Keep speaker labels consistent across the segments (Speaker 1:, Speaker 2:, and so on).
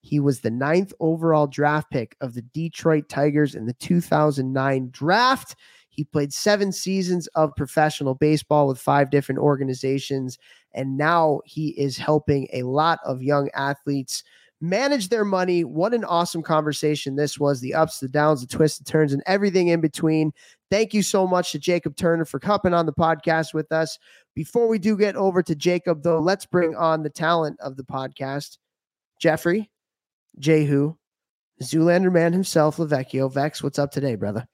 Speaker 1: He was the ninth overall draft pick of the Detroit Tigers in the 2009 draft. He played seven seasons of professional baseball with five different organizations. And now he is helping a lot of young athletes manage their money. What an awesome conversation this was the ups, the downs, the twists, the turns, and everything in between. Thank you so much to Jacob Turner for coming on the podcast with us. Before we do get over to Jacob, though, let's bring on the talent of the podcast Jeffrey, Jehu, Zoolander man himself, Lavecchio. Vex, what's up today, brother?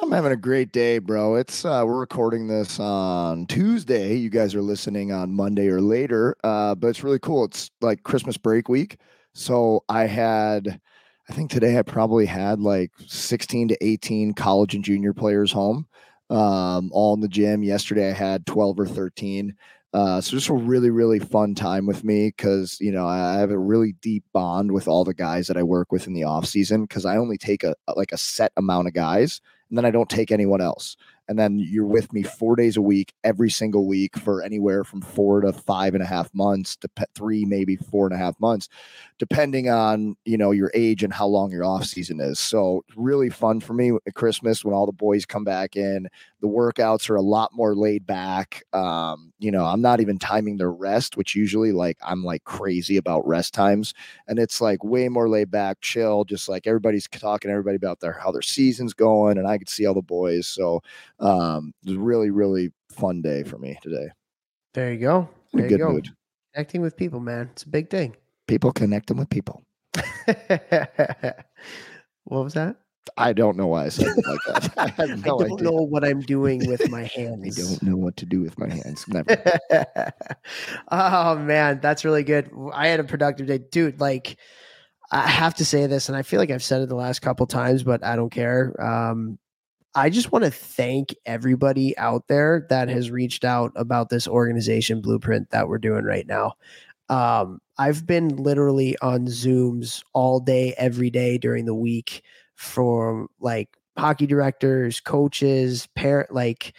Speaker 2: I'm having a great day, bro. It's uh, we're recording this on Tuesday. You guys are listening on Monday or later, uh, but it's really cool. It's like Christmas break week, so I had, I think today I probably had like 16 to 18 college and junior players home, um, all in the gym. Yesterday I had 12 or 13. Uh, so just a really, really fun time with me because you know I have a really deep bond with all the guys that I work with in the off season because I only take a like a set amount of guys and then I don't take anyone else. And then you're with me four days a week, every single week for anywhere from four to five and a half months to three, maybe four and a half months, depending on you know your age and how long your off season is. So really fun for me at Christmas when all the boys come back in. The workouts are a lot more laid back. Um, you know, I'm not even timing their rest, which usually like I'm like crazy about rest times, and it's like way more laid back, chill. Just like everybody's talking, everybody about their how their season's going, and I could see all the boys. So um, it was a really, really fun day for me today.
Speaker 1: There you go. There you
Speaker 2: good
Speaker 1: go.
Speaker 2: mood.
Speaker 1: Connecting with people, man. It's a big thing.
Speaker 2: People connecting with people.
Speaker 1: what was that?
Speaker 2: I don't know why I said it like that. I have no
Speaker 1: I don't
Speaker 2: idea.
Speaker 1: know what I'm doing with my hands.
Speaker 2: I don't know what to do with my hands. Never.
Speaker 1: oh man, that's really good. I had a productive day, dude. Like, I have to say this, and I feel like I've said it the last couple times, but I don't care. Um, I just want to thank everybody out there that has reached out about this organization blueprint that we're doing right now. Um, I've been literally on Zooms all day, every day during the week from like hockey directors, coaches, parent, like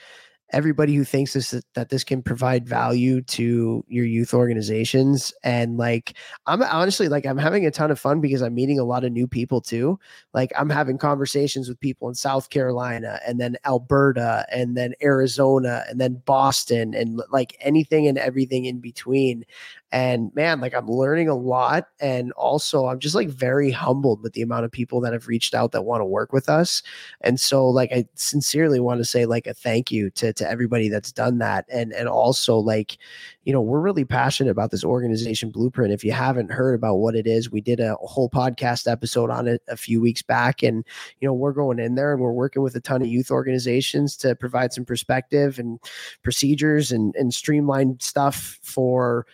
Speaker 1: everybody who thinks this that this can provide value to your youth organizations. And like i'm honestly like i'm having a ton of fun because i'm meeting a lot of new people too. Like i'm having conversations with people in south carolina and then alberta and then arizona and then boston and like anything and everything in between and man like i'm learning a lot and also i'm just like very humbled with the amount of people that have reached out that want to work with us. And so like i sincerely want to say like a thank you to to everybody that's done that. And and also like you know we're really passionate about this organization blueprint. If you haven't heard about what it is we did a whole podcast episode on it a few weeks back and you know we're going in there and we're working with a ton of youth organizations to provide some perspective and procedures and and streamlined stuff for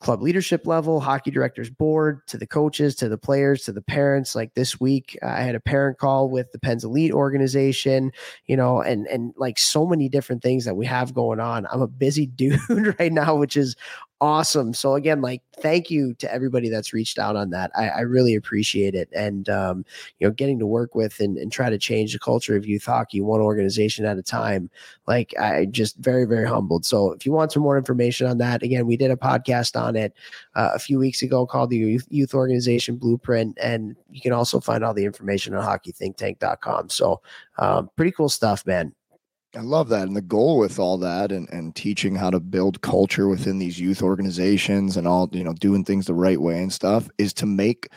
Speaker 1: club leadership level, hockey directors board, to the coaches, to the players, to the parents. Like this week, I had a parent call with the Pens Elite organization, you know, and and like so many different things that we have going on. I'm a busy dude right now, which is Awesome. So again, like thank you to everybody that's reached out on that. I, I really appreciate it. And um, you know, getting to work with and, and try to change the culture of youth hockey one organization at a time. Like I just very, very humbled. So if you want some more information on that, again, we did a podcast on it uh, a few weeks ago called the Youth, Youth Organization Blueprint. And you can also find all the information on hockeythinktank.com. So um, pretty cool stuff, man.
Speaker 2: I love that. And the goal with all that and, and teaching how to build culture within these youth organizations and all, you know, doing things the right way and stuff is to make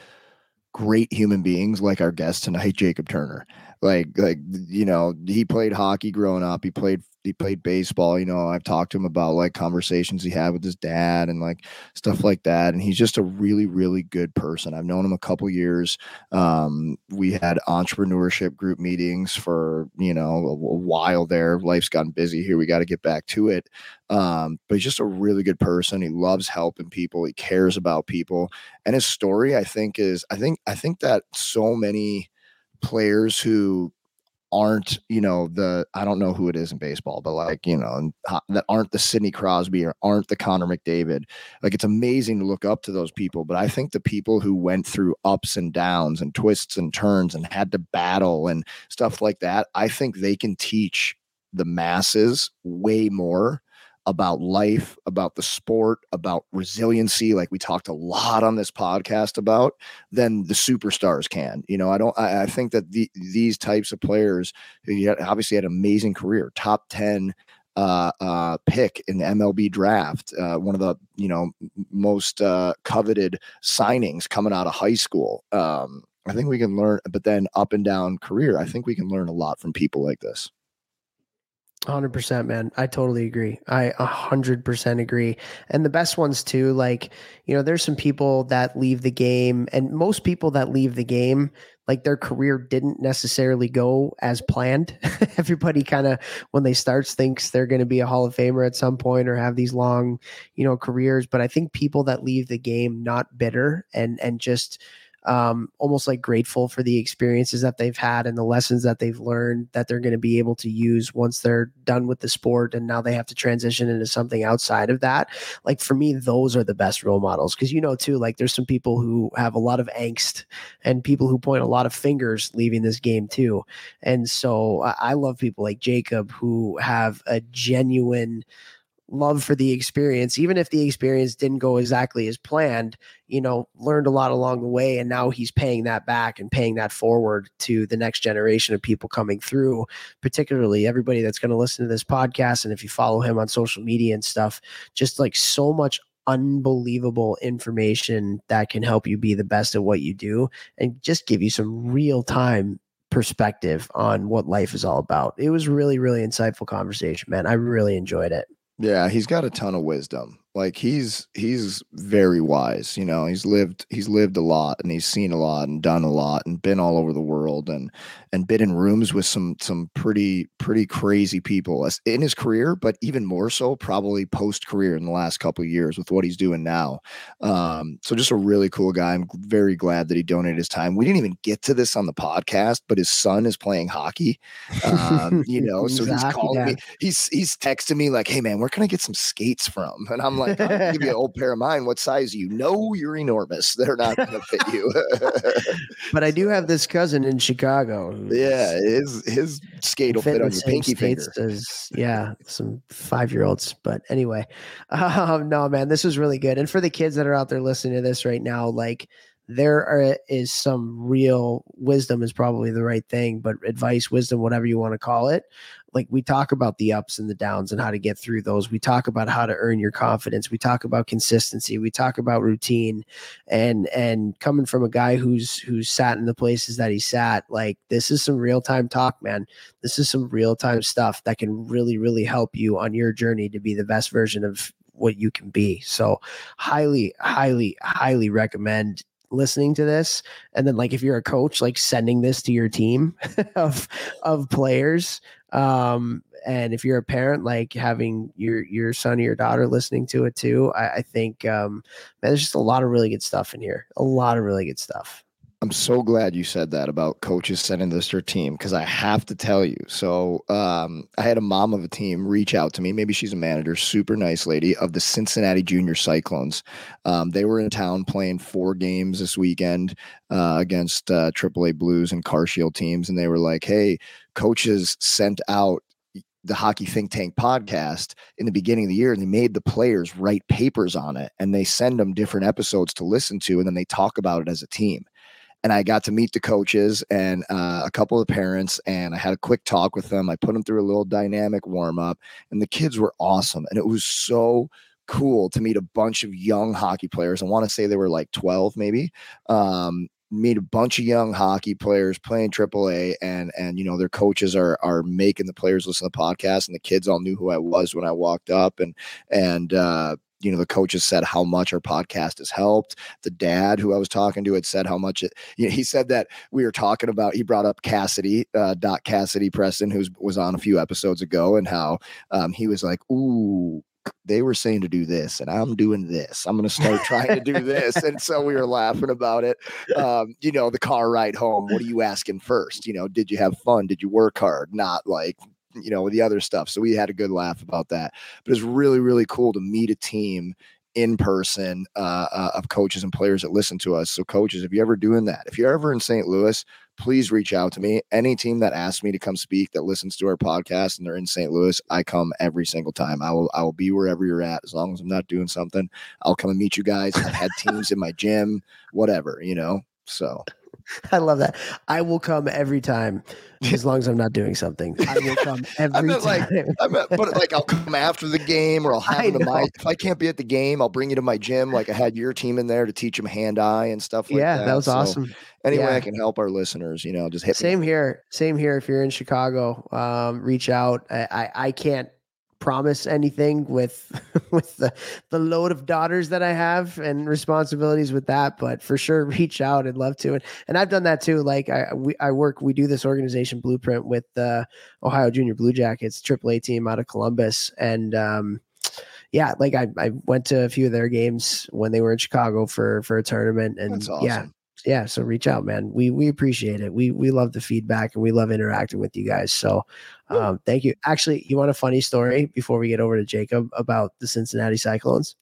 Speaker 2: great human beings like our guest tonight, Jacob Turner. Like, like, you know, he played hockey growing up. He played he played baseball. You know, I've talked to him about like conversations he had with his dad and like stuff like that. And he's just a really, really good person. I've known him a couple years. Um, we had entrepreneurship group meetings for you know a, a while there. Life's gotten busy here. We got to get back to it. Um, but he's just a really good person. He loves helping people. He cares about people. And his story, I think, is I think I think that so many players who aren't you know the I don't know who it is in baseball, but like you know that aren't the Sidney Crosby or aren't the Connor McDavid. Like it's amazing to look up to those people, but I think the people who went through ups and downs and twists and turns and had to battle and stuff like that, I think they can teach the masses way more about life, about the sport, about resiliency, like we talked a lot on this podcast about, than the superstars can. You know, I don't. I, I think that the, these types of players, who obviously had an amazing career, top ten uh, uh, pick in the MLB draft, uh, one of the you know most uh, coveted signings coming out of high school. Um, I think we can learn, but then up and down career, I think we can learn a lot from people like this.
Speaker 1: Hundred percent, man. I totally agree. I a hundred percent agree. And the best ones too, like you know, there's some people that leave the game, and most people that leave the game, like their career didn't necessarily go as planned. Everybody kind of, when they starts, thinks they're going to be a Hall of Famer at some point or have these long, you know, careers. But I think people that leave the game not bitter and and just um, almost like grateful for the experiences that they've had and the lessons that they've learned that they're going to be able to use once they're done with the sport and now they have to transition into something outside of that. Like for me, those are the best role models because you know too, like there's some people who have a lot of angst and people who point a lot of fingers leaving this game too. And so I, I love people like Jacob who have a genuine love for the experience, even if the experience didn't go exactly as planned, you know, learned a lot along the way. And now he's paying that back and paying that forward to the next generation of people coming through, particularly everybody that's going to listen to this podcast. And if you follow him on social media and stuff, just like so much unbelievable information that can help you be the best at what you do and just give you some real time perspective on what life is all about. It was really, really insightful conversation, man. I really enjoyed it.
Speaker 2: Yeah, he's got a ton of wisdom like he's he's very wise you know he's lived he's lived a lot and he's seen a lot and done a lot and been all over the world and and been in rooms with some some pretty pretty crazy people in his career but even more so probably post career in the last couple of years with what he's doing now. Um, so just a really cool guy. I'm very glad that he donated his time. We didn't even get to this on the podcast but his son is playing hockey um, you know so he's calling me he's he's texting me like hey man where can i get some skates from? And i'm like I'll give you an old pair of mine. What size you? know you're enormous. They're not going to fit you.
Speaker 1: but I do have this cousin in Chicago.
Speaker 2: Yeah, his his skate will fit, fit on your pinky finger.
Speaker 1: As, yeah, some five year olds. But anyway, um, no, man, this was really good. And for the kids that are out there listening to this right now, like there are, is some real wisdom is probably the right thing, but advice, wisdom, whatever you want to call it. Like we talk about the ups and the downs and how to get through those. We talk about how to earn your confidence. We talk about consistency. We talk about routine and and coming from a guy who's who's sat in the places that he sat, like this is some real time talk, man. This is some real time stuff that can really, really help you on your journey to be the best version of what you can be. So highly, highly, highly recommend listening to this and then like if you're a coach like sending this to your team of of players um and if you're a parent like having your your son or your daughter listening to it too i, I think um man, there's just a lot of really good stuff in here a lot of really good stuff
Speaker 2: I'm so glad you said that about coaches sending this to their team because I have to tell you. So um, I had a mom of a team reach out to me. Maybe she's a manager, super nice lady of the Cincinnati Junior Cyclones. Um, they were in town playing four games this weekend uh, against uh, AAA Blues and Car Shield teams, and they were like, "Hey, coaches sent out the Hockey Think Tank podcast in the beginning of the year, and they made the players write papers on it, and they send them different episodes to listen to, and then they talk about it as a team and I got to meet the coaches and uh, a couple of parents, and I had a quick talk with them. I put them through a little dynamic warm up, and the kids were awesome, and it was so cool to meet a bunch of young hockey players. I want to say they were like 12, maybe. Um, meet a bunch of young hockey players playing AAA, and and you know their coaches are are making the players listen to the podcast, and the kids all knew who I was when I walked up, and and uh, you know the coaches said how much our podcast has helped. The dad who i was talking to had said how much it you know he said that we were talking about he brought up cassidy uh, doc cassidy preston who was on a few episodes ago and how um, he was like ooh they were saying to do this and i'm doing this. I'm going to start trying to do this. And so we were laughing about it. Um, you know the car ride home what are you asking first? You know did you have fun? Did you work hard? Not like you know, with the other stuff. So we had a good laugh about that. But it's really, really cool to meet a team in person uh, uh, of coaches and players that listen to us. So, coaches, if you're ever doing that, if you're ever in St. Louis, please reach out to me. Any team that asks me to come speak that listens to our podcast and they're in St. Louis, I come every single time. I will I will be wherever you're at as long as I'm not doing something. I'll come and meet you guys. I've had teams in my gym, whatever, you know. So
Speaker 1: I love that. I will come every time as long as I'm not doing something. I will come every I meant
Speaker 2: time. Like, I meant, but like I'll come after the game or I'll have them to my if I can't be at the game, I'll bring you to my gym. Like I had your team in there to teach them hand eye and stuff like that.
Speaker 1: yeah,
Speaker 2: that.
Speaker 1: that was so awesome.
Speaker 2: Anyway,
Speaker 1: yeah.
Speaker 2: I can help our listeners, you know, just hit
Speaker 1: Same
Speaker 2: me.
Speaker 1: here. Same here. If you're in Chicago, um, reach out. I, I, I can't promise anything with with the the load of daughters that I have and responsibilities with that, but for sure reach out. I'd love to. And and I've done that too. Like I we I work we do this organization blueprint with the Ohio Junior Blue Jackets AAA team out of Columbus and um yeah, like I, I went to a few of their games when they were in Chicago for for a tournament and
Speaker 2: awesome.
Speaker 1: yeah, yeah so reach out man we we appreciate it we we love the feedback and we love interacting with you guys so um thank you. Actually you want a funny story before we get over to jacob about the cincinnati cyclones?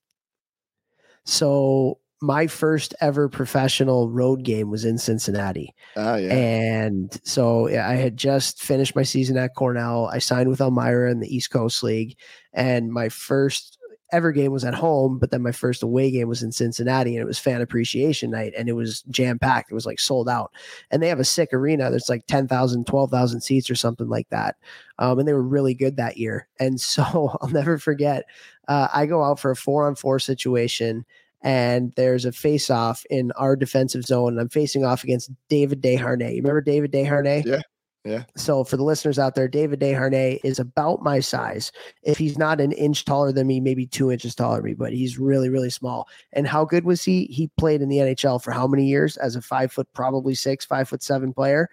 Speaker 1: So my first ever professional road game was in cincinnati.
Speaker 2: Oh, yeah.
Speaker 1: and so i had just finished my season at cornell. I signed with elmira in the east coast league. And my first ever game was at home, but then my first away game was in Cincinnati and it was fan appreciation night and it was jam packed. It was like sold out. And they have a sick arena that's like 10,000, 12,000 seats or something like that. Um, and they were really good that year. And so I'll never forget, uh, I go out for a four on four situation and there's a face off in our defensive zone. And I'm facing off against David Desharnais. You remember David Desharnais?
Speaker 2: Yeah. Yeah.
Speaker 1: So for the listeners out there, David Desharnais is about my size. If he's not an inch taller than me, maybe two inches taller than me, but he's really, really small. And how good was he? He played in the NHL for how many years as a five foot, probably six, five foot seven player.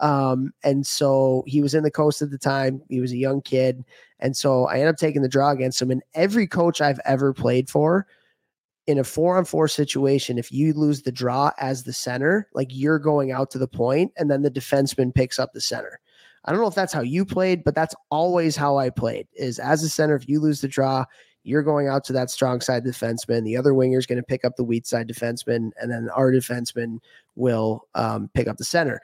Speaker 1: Um, and so he was in the coast at the time. He was a young kid. And so I ended up taking the draw against him. And every coach I've ever played for, in a four on four situation, if you lose the draw as the center, like you're going out to the point and then the defenseman picks up the center. I don't know if that's how you played, but that's always how I played is as a center, if you lose the draw, you're going out to that strong side defenseman. The other winger is going to pick up the weak side defenseman, and then our defenseman will um, pick up the center.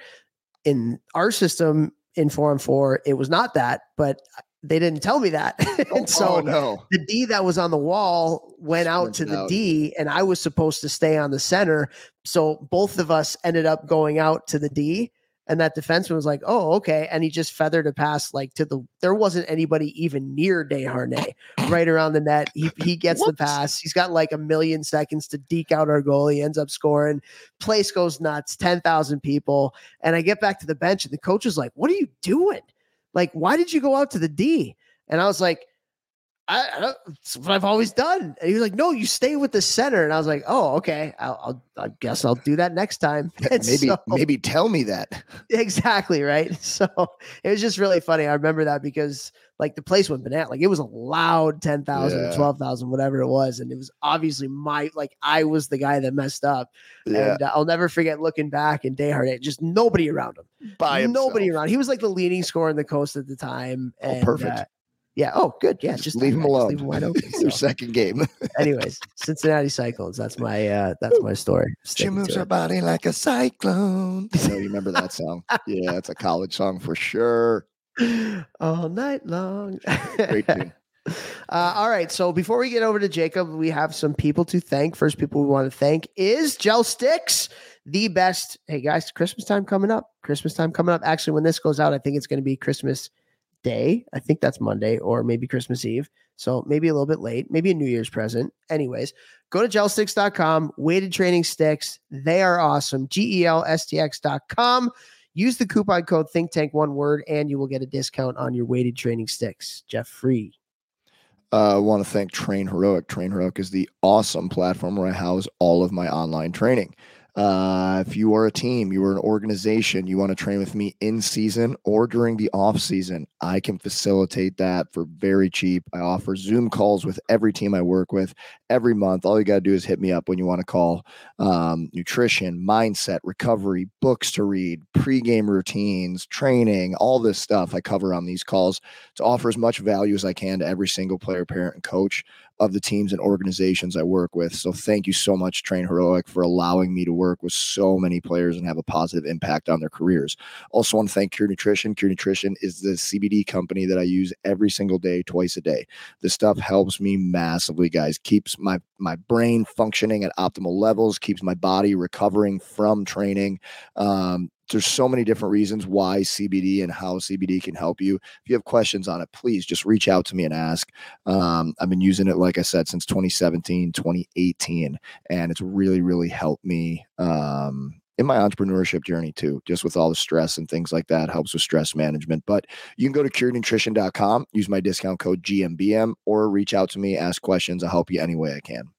Speaker 1: In our system, in four on four, it was not that, but they didn't tell me that. Oh, and so
Speaker 2: oh, no.
Speaker 1: the D that was on the wall went out to the
Speaker 2: out.
Speaker 1: D, and I was supposed to stay on the center. So both of us ended up going out to the D. And that defenseman was like, "Oh, okay," and he just feathered a pass like to the. There wasn't anybody even near Desharnais, right around the net. He he gets the pass. He's got like a million seconds to deke out our goal. He ends up scoring. Place goes nuts. Ten thousand people, and I get back to the bench, and the coach is like, "What are you doing?" Like, why did you go out to the D? And I was like, I, it's what I've always done. And he was like, no, you stay with the center. And I was like, oh, okay. I'll, I'll I guess I'll do that next time. And
Speaker 2: maybe
Speaker 1: so-
Speaker 2: maybe tell me that.
Speaker 1: exactly right. So it was just really funny. I remember that because like the place went banana. Like it was a loud 10,000
Speaker 2: Yeah.
Speaker 1: 12,000, whatever it was. And it was obviously my, like I was the guy that messed up.
Speaker 2: Yeah,
Speaker 1: And uh, I'll never forget looking back and Dayhard, at just nobody around him.
Speaker 2: by
Speaker 1: nobody
Speaker 2: himself.
Speaker 1: around. He was like the leading scorer in the coast at the time.
Speaker 2: Oh,
Speaker 1: And,
Speaker 2: perfect.
Speaker 1: uh, yeah. Oh, good. Yeah.
Speaker 2: Just
Speaker 1: Just,
Speaker 2: leave
Speaker 1: just
Speaker 2: alone.
Speaker 1: Leave him wide open.
Speaker 2: Their second game.
Speaker 1: anyways, Cincinnati Cyclones. That's my uh that's my story.
Speaker 2: She moves her
Speaker 1: it.
Speaker 2: body like a cyclone. I know you remember that song. Yeah, it's a college song for sure.
Speaker 1: all night long.
Speaker 2: Great tune.
Speaker 1: Uh, all right. So before we get over to Jacob, we have some people to thank. First people we want to thank is GelStx, the best. Hey guys, Christmas time coming up. Christmas time coming up. Actually, when this goes out, I think it's going to be Christmas Day. I think that's Monday or maybe Christmas Eve. So maybe a little bit late, maybe a New Year's present. Anyways, go to gelstx.com, weighted training sticks. They are awesome. G E L S T X.com. Use the coupon code Think Tank one word, and you will get a discount on your weighted training sticks. Jeff Free.
Speaker 2: Uh, I want to thank Train Heroic. Train Heroic is the awesome platform where I house all of my online training. Uh, if you are a team, you are an organization, you want to train with me in season or during the off season, I can facilitate that for very cheap. I offer Zoom calls with every team I work with every month. All you got to do is hit me up when you want to call. Um, nutrition, mindset, recovery, books to read, pregame routines, training, all this stuff I cover on these calls to offer as much value as I can to every single player, parent, and coach of the teams and organizations I work with. So thank you so much, Train Heroic, for allowing me to work with so many players and have a positive impact on their careers. Also want to thank Cured Nutrition. Cured Nutrition is the CBD company that I use every single day, twice a day. This stuff helps me massively, guys. Keeps my my brain functioning at optimal levels, keeps my body recovering from training. Um, there's so many different reasons why CBD and how CBD can help you. If you have questions on it, please just reach out to me and ask. Um, I've been using it, like I said, since 2017, 2018, and it's really, really helped me um, in my entrepreneurship journey too, just with all the stress and things like that, helps with stress management. But you can go to curednutrition.com, use my discount code GMBM, or reach out to me, ask questions. I'll help you any way I can.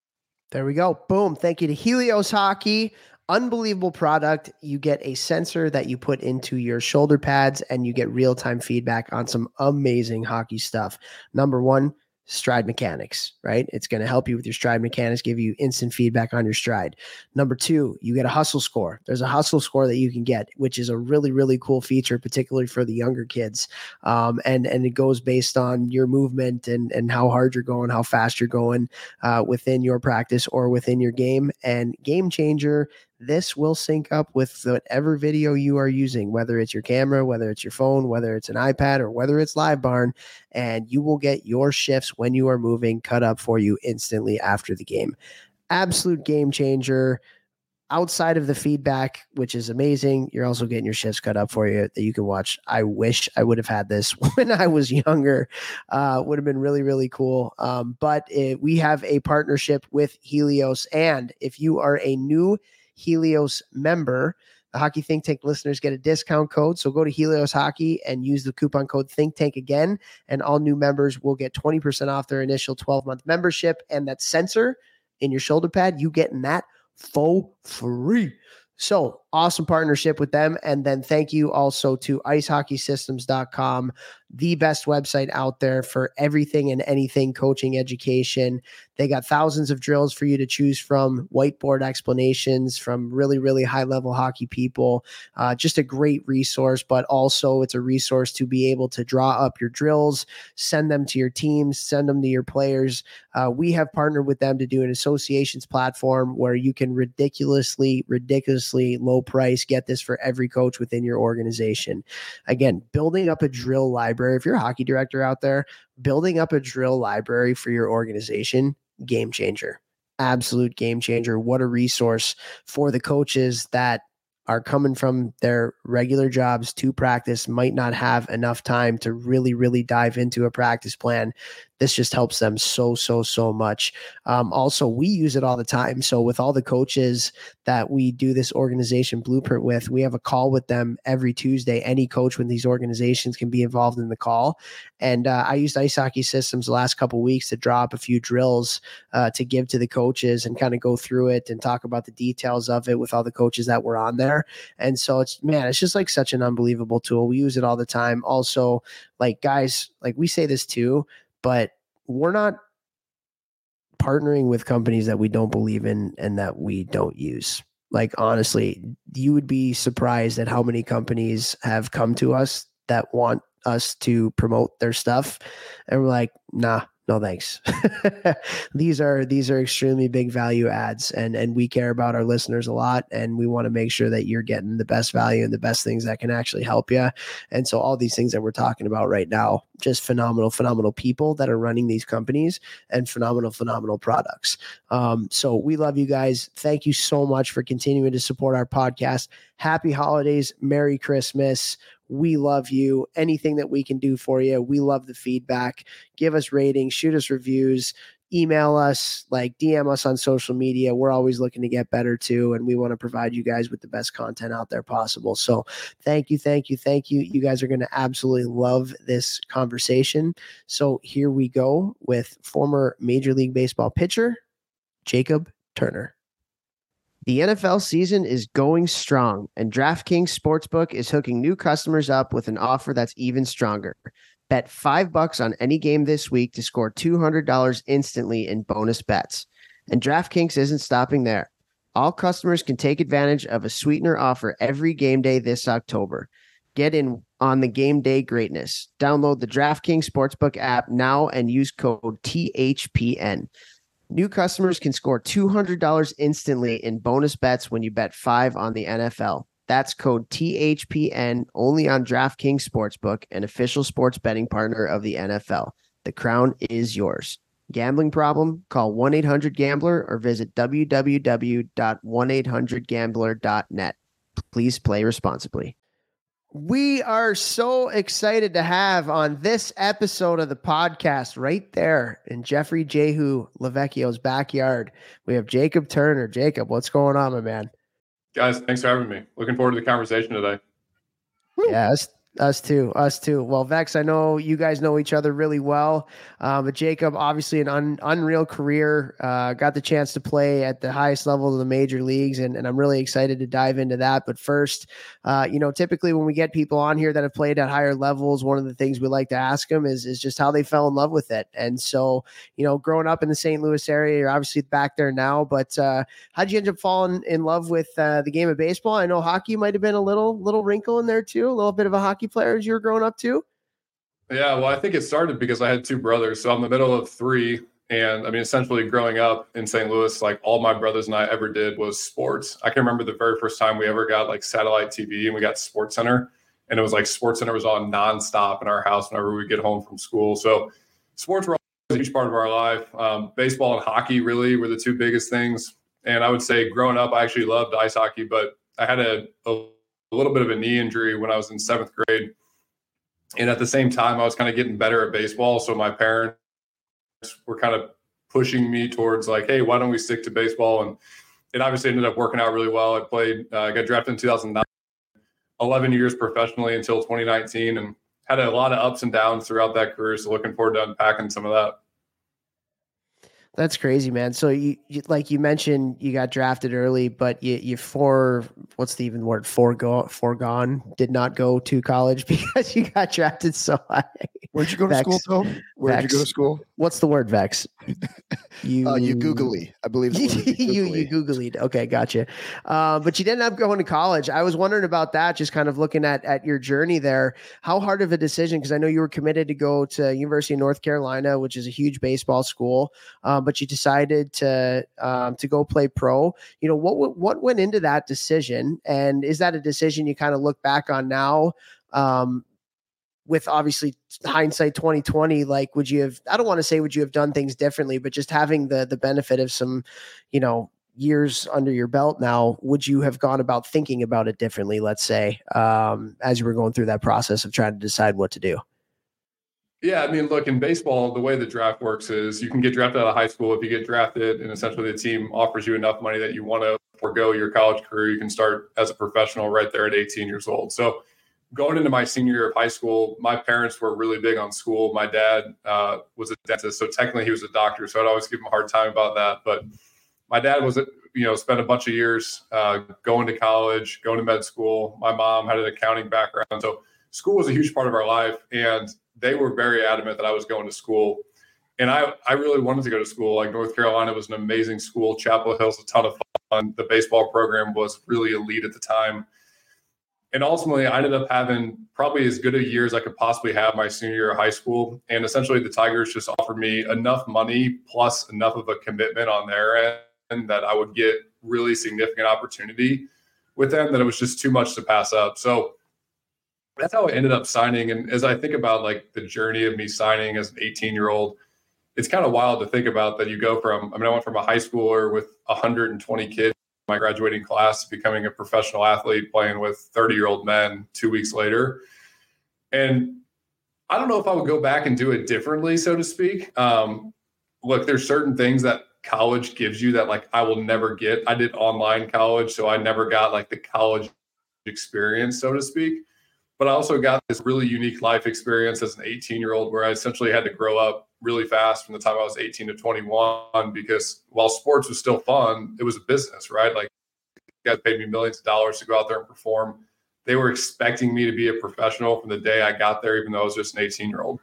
Speaker 1: There we go. Boom. Thank you to Helios Hockey. Unbelievable product. You get a sensor that you put into your shoulder pads and you get real time feedback on some amazing hockey stuff. Number one, stride mechanics, right? It's going to help you with your stride mechanics, give you instant feedback on your stride. Number two, you get a hustle score. There's a hustle score that you can get, which is a really, really cool feature, particularly for the younger kids. Um, and and it goes based on your movement and and how hard you're going, how fast you're going uh, within your practice or within your game. And game changer, this will sync up with whatever video you are using, whether it's your camera, whether it's your phone, whether it's an iPad, or whether it's LiveBarn, and you will get your shifts when you are moving cut up for you instantly after the game. Absolute game changer. Outside of the feedback, which is amazing, you're also getting your shifts cut up for you that you can watch. I wish I would have had this when I was younger. Uh, would have been really, really cool. Um, but it, we have a partnership with Helios. And if you are a new Helios member, the Hockey Think Tank listeners get a discount code. So go to Helios Hockey and use the coupon code Think Tank again. And all new members will get 20% off their initial 12 month membership. And that sensor in your shoulder pad, you getting that for free. So awesome partnership with them. And then thank you also to icehockeysystems.com, the best website out there for everything and anything coaching education. They got thousands of drills for you to choose from, whiteboard explanations from really, really high level hockey people. Uh, just a great resource, but also it's a resource to be able to draw up your drills, send them to your teams, send them to your players. Uh, we have partnered with them to do an associations platform where you can ridiculously, ridiculously low price get this for every coach within your organization. Again, building up a drill library. If you're a hockey director out there, building up a drill library for your organization, game changer. Absolute game changer. What a resource for the coaches that are coming from their regular jobs to practice, might not have enough time to really, really dive into a practice plan. This just helps them so so so much. Um, also we use it all the time. So with all the coaches that we do this organization blueprint with we have a call with them every tuesday. Any coach with these organizations can be involved in the call. And uh, i used ice hockey systems the last couple weeks to drop a few drills uh, to give to the coaches and kind of go through it and talk about the details of it with all the coaches that were on there. And so it's man it's just like such an unbelievable tool. We use it all the time. Also like guys like we say this too but we're not partnering with companies that we don't believe in and that we don't use. Like honestly, you would be surprised at how many companies have come to us that want us to promote their stuff and we're like, "Nah, no thanks. These are these are extremely big value adds and and we care about our listeners a lot and we want to make sure that you're getting the best value and the best things that can actually help you and so all these things that we're talking about right now just phenomenal phenomenal people that are running these companies and phenomenal phenomenal products. Um, so we love you guys. Thank you so much for continuing to support our podcast. Happy holidays. Merry christmas we love you. Anything that we can do for you, we love the feedback. Give us ratings, shoot us reviews, email us, like DM us on social media. We're always looking to get better too. And we want to provide you guys with the best content out there possible. So thank you, thank you, thank you. You guys are going to absolutely love this conversation. So here we go with former Major League Baseball pitcher, Jacob Turner. The NFL season is going strong, and DraftKings Sportsbook is hooking new customers up with an offer that's even stronger. Bet five bucks on any game this week to score $200 instantly in bonus bets. And DraftKings isn't stopping there. All customers can take advantage of a sweetener offer every game day this October. Get in on the game day greatness. Download the DraftKings Sportsbook app now and use code THPN. New customers can score $200 instantly in bonus bets when you bet five on the NFL. That's code THPN only on DraftKings Sportsbook, an official sports betting partner of the NFL. The crown is yours. Gambling problem? Call 1 800 Gambler or visit www.1800Gambler.net. Please play responsibly. We are so excited to have on this episode of the podcast right there in Jeffrey Jehu Lavecchio's backyard. We have Jacob Turner. Jacob, what's going on, my man?
Speaker 3: Guys, thanks for having me. Looking forward to the conversation today.
Speaker 1: Yes, us too. Us too. Well, Vex, I know you guys know each other really well. Uh, but Jacob, obviously, an un- unreal career. Uh, got the chance to play at the highest level of the major leagues, and, and I'm really excited to dive into that. But first, uh, you know, typically when we get people on here that have played at higher levels, one of the things we like to ask them is, is just how they fell in love with it. And so, you know, growing up in the St. Louis area, you're obviously back there now. But uh, how'd you end up falling in love with uh, the game of baseball? I know hockey might have been a little little wrinkle in there too, a little bit of a hockey hockey player as you were growing up too?
Speaker 3: Yeah, well, I think it started because I had two brothers. So I'm the middle of three. And I mean, essentially growing up in St. Louis, like all my brothers and I ever did was sports. I can remember the very first time we ever got like satellite TV and we got Sports Center. And it was like Sports Center was on nonstop in our house whenever we get home from school. So sports were a huge part of our life. Um, baseball and hockey really were the two biggest things. And I would say growing up, I actually loved ice hockey, but I had a, a a little bit of a knee injury when I was in seventh grade. And at the same time, I was kind of getting better at baseball. So my parents were kind of pushing me towards like, hey, why don't we stick to baseball? And it obviously ended up working out really well. I played, uh, I got drafted in 2009, 11 years professionally until 2019, and had a lot of ups and downs throughout that career. So looking forward to unpacking some of that.
Speaker 1: That's crazy, man. So you, you, like you mentioned, you got drafted early, but you you for what's the even word forego foregone did not go to college because you got drafted so high.
Speaker 2: Where'd you go to Vex. school, Tom? Where'd Vex. you go to school?
Speaker 1: What's the word, Vex?
Speaker 2: You uh, you googly, I believe.
Speaker 1: you you googly. Okay, gotcha. Uh, but you didn't end up going to college. I was wondering about that. Just kind of looking at at your journey there. How hard of a decision? Because I know you were committed to go to University of North Carolina, which is a huge baseball school. Um, but you decided to um, to go play pro. You know what what went into that decision, and is that a decision you kind of look back on now? Um, with obviously hindsight 2020 like would you have i don't want to say would you have done things differently but just having the the benefit of some you know years under your belt now would you have gone about thinking about it differently let's say um, as you were going through that process of trying to decide what to do
Speaker 3: Yeah, I mean, look, in baseball, the way the draft works is you can get drafted out of high school. If you get drafted and essentially the team offers you enough money that you want to forego your college career, you can start as a professional right there at 18 years old. So going into my senior year of high school, my parents were really big on school. My dad uh, was a dentist, so technically he was a doctor. So I'd always give him a hard time about that. But my dad was, you know, spent a bunch of years uh, going to college, going to med school. My mom had an accounting background, so school was a huge part of our life. And they were very adamant that I was going to school. And I, I really wanted to go to school. Like North Carolina was an amazing school. Chapel Hill's a ton of fun. The baseball program was really elite at the time. And ultimately, I ended up having probably as good a year as I could possibly have my senior year of high school. And essentially, the Tigers just offered me enough money plus enough of a commitment on their end that I would get really significant opportunity with them that it was just too much to pass up. So that's how I ended up signing. And as I think about like the journey of me signing as an 18 year old, it's kind of wild to think about that you go from, I mean, I went from a high schooler with 120 kids, my graduating class, becoming a professional athlete, playing with 30 year old men two weeks later. And I don't know if I would go back and do it differently, so to speak. Um, look, there's certain things that college gives you that like I will never get. I did online college, so I never got like the college experience, so to speak but I also got this really unique life experience as an 18 year old where I essentially had to grow up really fast from the time I was 18 to 21 because while sports was still fun, it was a business, right? Like guys paid me millions of dollars to go out there and perform. They were expecting me to be a professional from the day I got there, even though I was just an 18 year old.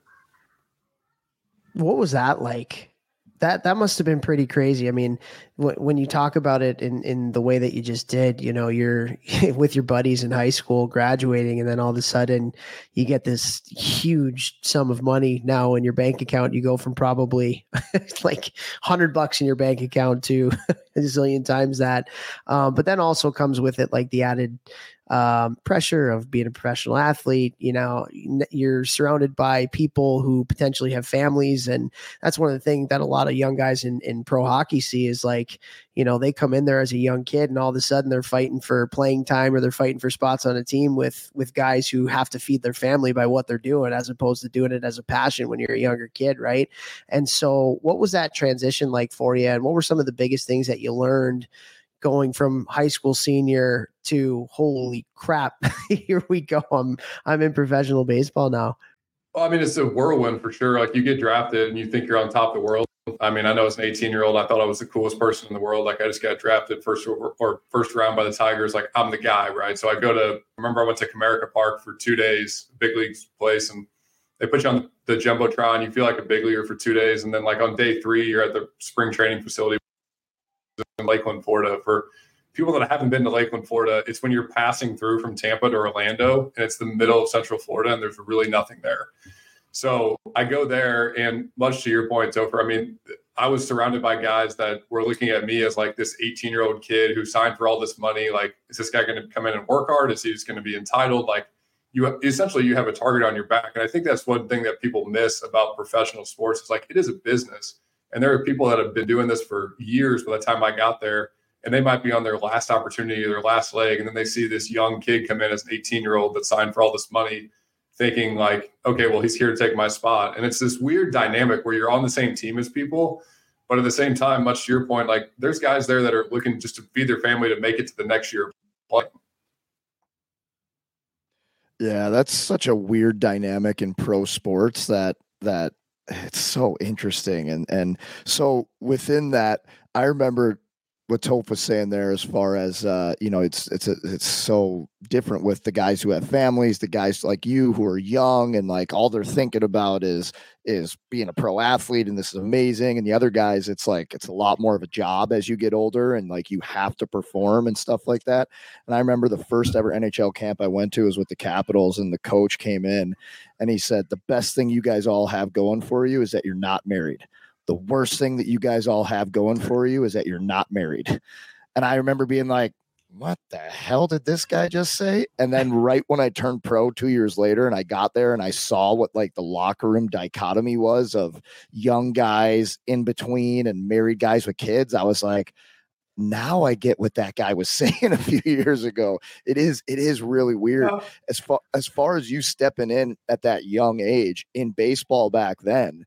Speaker 1: What was that like? That that must have been pretty crazy. I mean, w- when you talk about it in in the way that you just did, you know, you're with your buddies in high school, graduating, and then all of a sudden you get this huge sum of money now in your bank account. You go from probably like hundred bucks in your bank account to a zillion times that. Um, but then also comes with it like the added um, pressure of being a professional athlete. You know, you're surrounded by people who potentially have families, and that's one of the things that a lot of young guys in in pro hockey see is like, you know, they come in there as a young kid, and all of a sudden they're fighting for playing time or they're fighting for spots on a team with with guys who have to feed their family by what they're doing, as opposed to doing it as a passion when you're a younger kid, right? And so, what was that transition like for you, and what were some of the biggest things that you learned? going from high school senior to holy crap, here we go. I'm I'm in professional baseball now.
Speaker 3: Well, I mean, it's a whirlwind for sure. Like you get drafted and you think you're on top of the world. I mean, I know as an 18 year old, I thought I was the coolest person in the world. Like I just got drafted first or, or first round by the Tigers. Like I'm the guy, right? So I go to. Remember, I went to Comerica Park for two days, big leagues place, and they put you on the, the jumbotron. You feel like a big leaguer for two days, and then like on day three, you're at the spring training facility in Lakeland, Florida. For people that haven't been to Lakeland, Florida, it's when you're passing through from Tampa to Orlando, and it's the middle of Central Florida, and there's really nothing there. So I go there, and much to your point, Topher, I mean, I was surrounded by guys that were looking at me as like this 18 year old kid who signed for all this money. Like, is this guy going to come in and work hard? Is he just going to be entitled? Like, you essentially you have a target on your back, and I think that's one thing that people miss about professional sports. It's like it is a business and there are people that have been doing this for years by the time I got there, and they might be on their last opportunity, their last leg, and then they see this young kid come in as an 18 year old that signed for all this money, thinking like, okay, well, he's here to take my spot. And it's this weird dynamic where you're on the same team as people, but at the same time, much to your point, like there's guys there that are looking just to feed their family to make it to the next year.
Speaker 2: Yeah, that's such a weird dynamic in pro sports that that it's so interesting and and so within that i remember what Toph was saying there as far as uh, you know it's it's a, it's so different with the guys who have families the guys like you who are young and like all they're thinking about is is being a pro athlete and this is amazing. And the other guys it's like it's a lot more of a job as you get older and like you have to perform and stuff like that. And i remember the first ever nhl camp i went to was with the capitals and the coach came in and he said the best thing you guys all have going for you is that you're not married the worst thing that you guys all have going for you is that you're not married and i remember being like what the hell did this guy just say? And then right when I turned pro two years later and I got there and I saw what like the locker room dichotomy was of young guys in between and married guys with kids, I was like, now I get what that guy was saying a few years ago. It is it is really weird as far as far as you stepping in at that young age in baseball back then.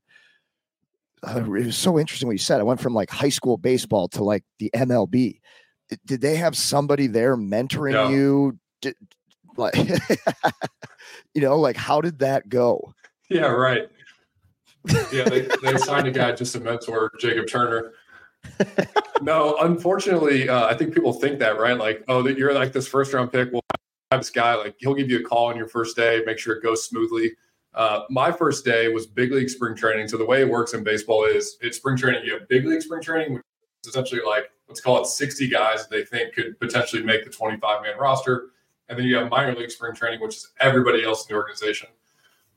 Speaker 2: Uh, it was so interesting what you said. I went from like high school baseball to like the MLB. Did, they have somebody there mentoring
Speaker 3: Yeah.
Speaker 2: you? Did, like, you know, like how did that go?
Speaker 3: Yeah, right. Yeah, they, they signed a guy just to mentor Jacob Turner. No, unfortunately, uh, I think people think that, right? Like, oh, that you're like this first round pick. Well, have this guy, like, he'll give you a call on your first day, make sure it goes smoothly. Uh, my first day was big league spring training. So the way it works in baseball is it's spring training. You have big league spring training, which is essentially like let's call it 60 guys that they think could potentially make the 25 man roster, and then you have minor league spring training, which is everybody else in the organization.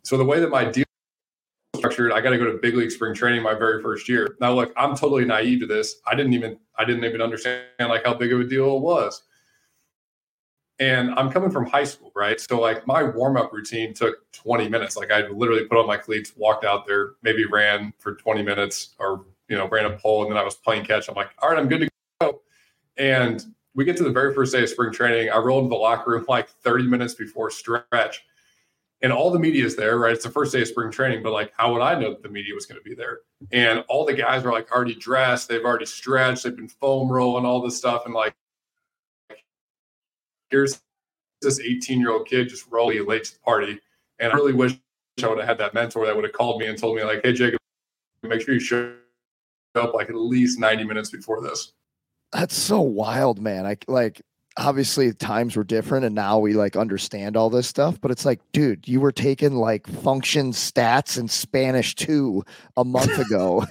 Speaker 3: So the way that my deal structured, I got to go to big league spring training my very first year. Now, look, I'm totally naive to this. I didn't even I didn't even understand like how big of a deal it was. And I'm coming from high school, right? So like my warm up routine took 20 minutes. Like I literally put on my cleats, walked out there, maybe ran for 20 minutes, or you know ran a pole, and then I was playing catch. I'm like, all right, I'm good to go. And we get to the very first day of spring training. I roll into the locker room like 30 minutes before stretch, and all the media is there, right? It's the first day of spring training, but like, how would I know that the media was going to be there? And all the guys are like already dressed, they've already stretched, they've been foam rolling, all this stuff, and like, here's this 18 year old kid just rolling late to the party. And I really wish I would have had that mentor that would have called me and told me, like, hey, Jacob, make sure you show up like at least 90 minutes before this.
Speaker 2: That's so wild, man. I like obviously times were different and now we like understand all this stuff, but it's like, dude, you were taking like function stats in Spanish 2 a month ago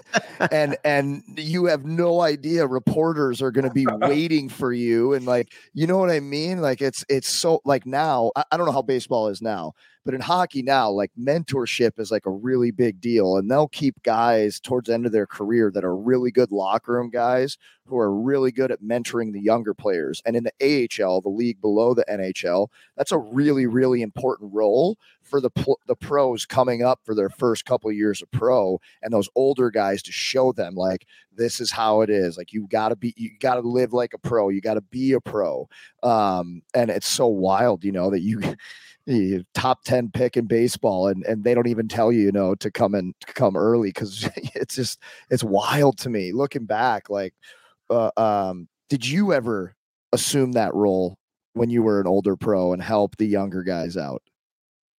Speaker 2: and and you have no idea reporters are going to be waiting for you and like, you know what I mean? Like it's it's so like now, I, I don't know how baseball is now, but in hockey now, like mentorship is like a really big deal and they'll keep guys towards the end of their career that are really good locker room guys who are really good at mentoring the younger players. And in the AHL, the league below the NHL, that's a really, really important role for the the pros coming up for their first couple of years of pro and those older guys to show them like this is how it is. Like you got to be, you got to live like a pro. You got to be a pro. Um, and it's so wild, you know, that you. you top 10 pick in baseball and, and they don't even tell you you know to come and come early because it's just it's wild to me looking back like uh, um, did you ever assume that role when you were an older pro and help the younger guys out?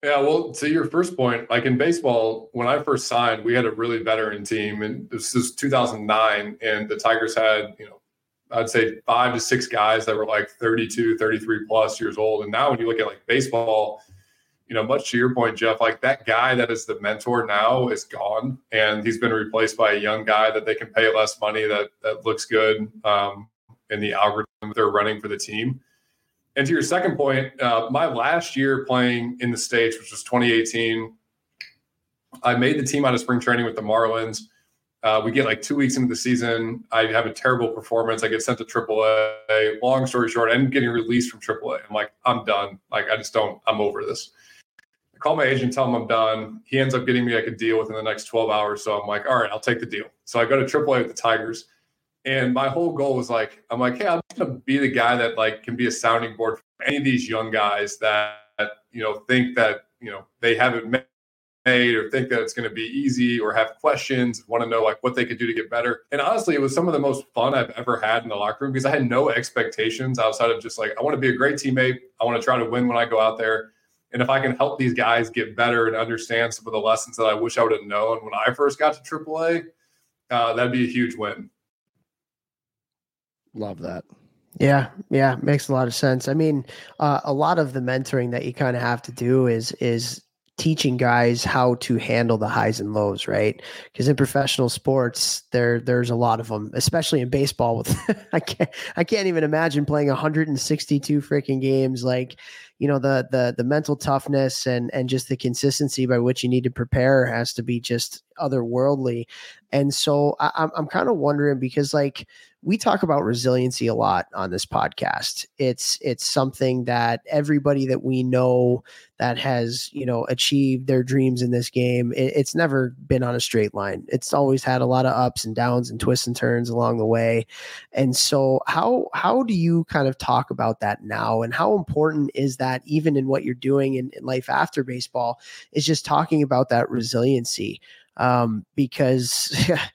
Speaker 3: Yeah, well, to your first point, like in baseball, when I first signed, we had a really veteran team, and this is 2009, and the Tigers had, you know, I'd say five to six guys that were like 32, 33 plus years old. And now when you look at like baseball, you know, much to your point, Jeff, like that guy that is the mentor now is gone, and he's been replaced by a young guy that they can pay less money that that looks good um, in the algorithm they're running for the team. And to your second point, uh, my last year playing in the States, which was 2018, I made the team out of spring training with the Marlins. Uh, we get like two weeks into the season. I have a terrible performance. I get sent to AAA. Long story short, I'm getting released from AAA. I'm like, I'm done. Like, I just don't, I'm over this. I call my agent, tell him I'm done. He ends up getting me like a deal within the next 12 hours. So I'm like, all right, I'll take the deal. So I go to AAA with the Tigers. And my whole goal was like, I'm like, hey, I'm gonna be the guy that like can be a sounding board for any of these young guys that you know think that you know they haven't made or think that it's going to be easy or have questions, want to know like what they could do to get better. And honestly, it was some of the most fun I've ever had in the locker room because I had no expectations outside of just like I want to be a great teammate. I want to try to win when I go out there. And if I can help these guys get better and understand some of the lessons that I wish I would have known when I first got to AAA, uh, that'd be a huge win.
Speaker 2: Love that.
Speaker 1: Yeah, yeah, makes a lot of sense. I mean, uh, a lot of the mentoring that you kind of have to do is is teaching guys how to handle the highs and lows, right? Because in professional sports, there there's a lot of them, especially in baseball. With I can't I can't even imagine playing 162 freaking games. Like, you know, the the the mental toughness and and just the consistency by which you need to prepare has to be just otherworldly. And so I, I'm I'm kind of wondering because like we talk about resiliency a lot on this podcast. It's it's something that everybody that we know that has you know achieved their dreams in this game, it, it's never been on a straight line. It's always had a lot of ups and downs and twists and turns along the way. And so, how how do you kind of talk about that now, and how important is that even in what you're doing in, in life after baseball? Is just talking about that resiliency um, because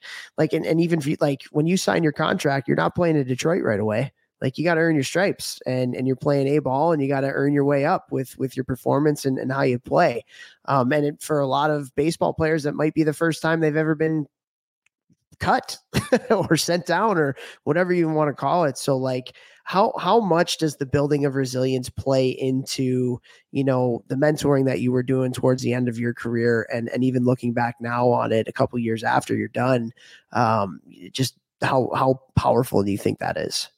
Speaker 1: like and, and even you, like when you sign your contract, you're not playing in Detroit right away. Like you got to earn your stripes and and you're playing a ball and you got to earn your way up with with your performance and, and how you play. Um, and it, for a lot of baseball players, that might be the first time they've ever been cut or sent down or whatever you want to call it. So like how how much does the building of resilience play into you know the mentoring that you were doing towards the end of your career and and even looking back now on it a couple years after you're done? Um just how how powerful do you think that is?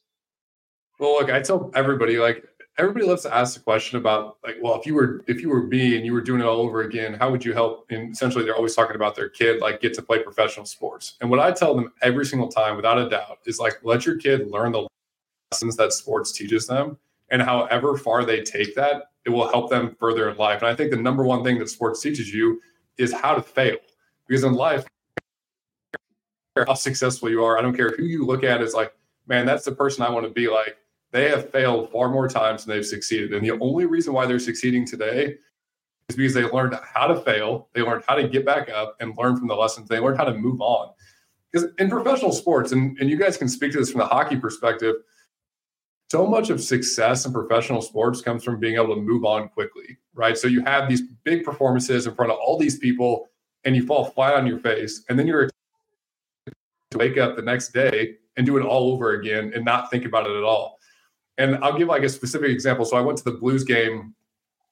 Speaker 3: Well look i tell everybody like everybody loves to ask the question about like well if you were if you were me and you were doing it all over again how would you help? And essentially they're always talking about their kid like get to play professional sports. And what i tell them every single time without a doubt is like let your kid learn the lessons that sports teaches them. And however far they take that, it will help them further in life. And I think the number one thing that sports teaches you is how to fail. Because in life, how successful you are, I don't care who you look at as like, man, that's the person I want to be like. They have failed far more times than they've succeeded. And the only reason why they're succeeding today is because they learned how to fail, they learned how to get back up and learn from the lessons, they learned how to move on. Because in professional sports, and, and you guys can speak to this from the hockey perspective, so much of success in professional sports comes from being able to move on quickly, right? So you have these big performances in front of all these people and you fall flat on your face and then you're to wake up the next day and do it all over again and not think about it at all. And I'll give like a specific example. So I went to the Blues game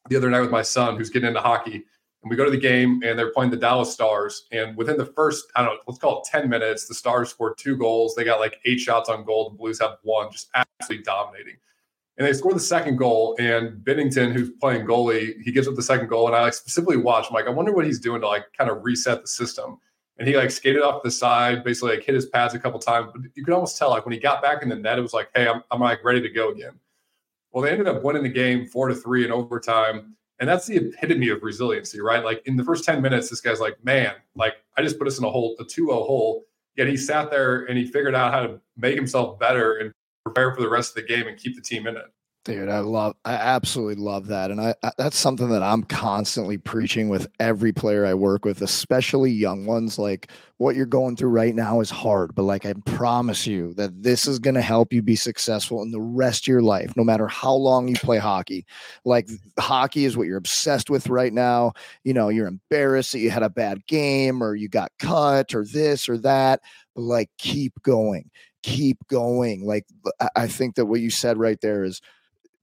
Speaker 3: the other night with my son who's getting into hockey and we go to the game and they're playing the Dallas Stars. And within the first, I don't know, let's call it 10 minutes, the Stars scored two goals. They got like eight shots on goal. The Blues have one, just absolutely dominating. And they score the second goal. And Binnington, who's playing goalie, he gives up the second goal. And I like specifically watch. I'm like, I wonder what he's doing to like kind of reset the system. And he like skated off the side, basically like hit his pads a couple times. But you could almost tell like when he got back in the net, it was like, hey, I'm, I'm like ready to go again. Well, they ended up winning the game four to three in overtime. And that's the epitome of resiliency, right? Like in the first 10 minutes, this guy's like, man, like I just put us in a hole, a 2 0 hole. Yet he sat there and he figured out how to make himself better and prepare for the rest of the game and keep the team in it.
Speaker 2: Dude, I love, I absolutely love that. And I, I, that's something that I'm constantly preaching with every player I work with, especially young ones. Like what you're going through right now is hard, but like I promise you that this is going to help you be successful in the rest of your life, no matter how long you play hockey. Like hockey is what you're obsessed with right now. You know, you're embarrassed that you had a bad game or you got cut or this or that, but like keep going, keep going. Like I think that what you said right there is,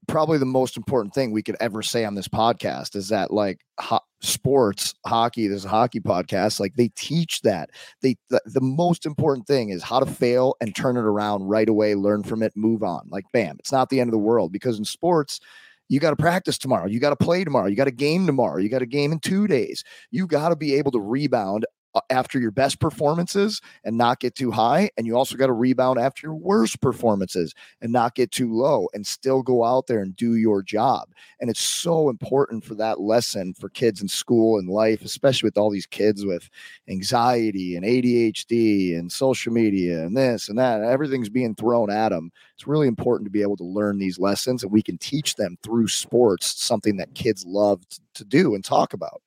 Speaker 2: probably the most important thing we could ever say on this podcast is that like ho- sports hockey there's a hockey podcast like they teach that they the, the most important thing is how to fail and turn it around right away learn from it move on like bam it's not the end of the world because in sports you got to practice tomorrow. You got to play tomorrow. You got a game tomorrow. You got a game in two days. You got to be able to rebound after your best performances and not get too high. And you also got to rebound after your worst performances and not get too low and still go out there and do your job. And it's so important for that lesson for kids in school and life, especially with all these kids with anxiety and ADHD and social media and this and that. Everything's being thrown at them. It's really important to be able to learn these lessons and we can teach them through sports, something that kids love to do and talk about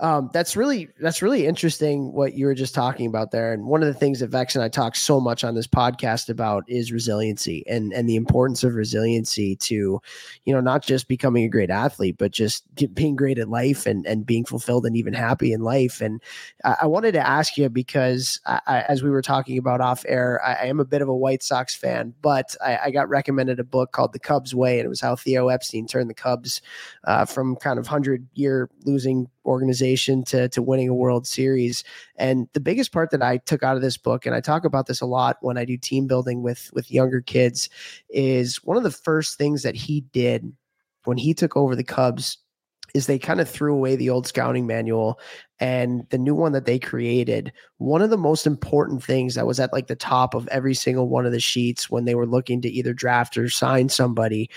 Speaker 1: um, that's really that's really interesting what you were just talking about there. And one of the things that Vex and I talk so much on this podcast about is resiliency and and the importance of resiliency to, you know, not just becoming a great athlete, but just being great at life and and being fulfilled and even happy in life. And I, I wanted to ask you because I, I, as we were talking about off air, I, am a bit of a White Sox fan, but I, got recommended a book called The Cubs Way, and it was how Theo Epstein turned the Cubs uh, from kind of hundred year losing organization to to winning a World Series. And the biggest part that I took out of this book, and I talk about this a lot when I do team building with with younger kids, is one of the first things that he did when he took over the Cubs is they kind of threw away the old scouting manual and the new one that they created one of the most important things that was at like the top of every single one of the sheets when they were looking to either draft or sign somebody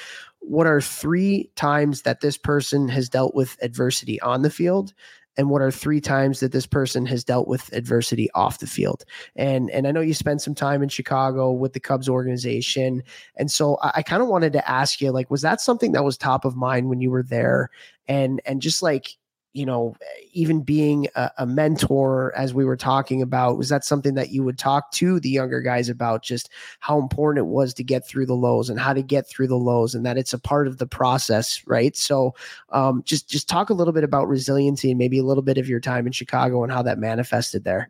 Speaker 1: what are three times that this person has dealt with adversity on the field and what are three times that this person has dealt with adversity off the field. And and I know you spent some time in Chicago with the Cubs organization, and so I, I kind of wanted to ask you, like, was that something that was top of mind when you were there? And and just like you know, even being a, a, mentor, as we were talking about, was that something that you would talk to the younger guys about just how important it was to get through the lows and how to get through the lows and that it's a part of the process, right? So, um, just just talk a little bit about resiliency and maybe a little bit of your time in Chicago and how that manifested there.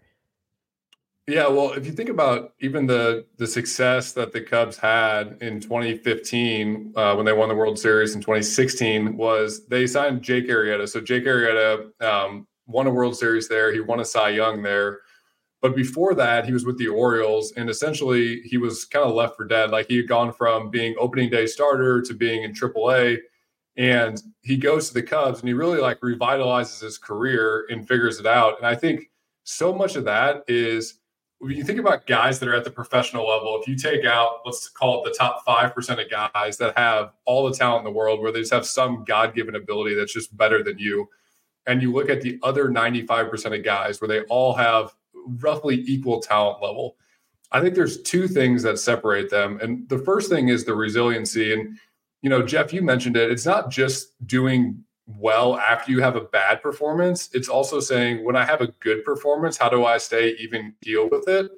Speaker 3: Yeah, well, if you think about even the the success that the Cubs had in 2015 uh, when they won the World Series in 2016 was they signed Jake Arrieta. So Jake Arrieta um, won a World Series there. He won a Cy Young there. But before that, he was with the Orioles, and essentially he was kind of left for dead. Like he had gone from being opening day starter to being in AAA, and he goes to the Cubs, and he really like revitalizes his career and figures it out. And I think so much of that is when you think about guys that are at the professional level, if you take out, let's call it the top 5% of guys that have all the talent in the world, where they just have some God given ability that's just better than you, and you look at the other 95% of guys where they all have roughly equal talent level, I think there's two things that separate them. And the first thing is the resiliency. And, you know, Jeff, you mentioned it. It's not just doing well after you have a bad performance. It's also saying when I have a good performance, how do I stay even deal with it?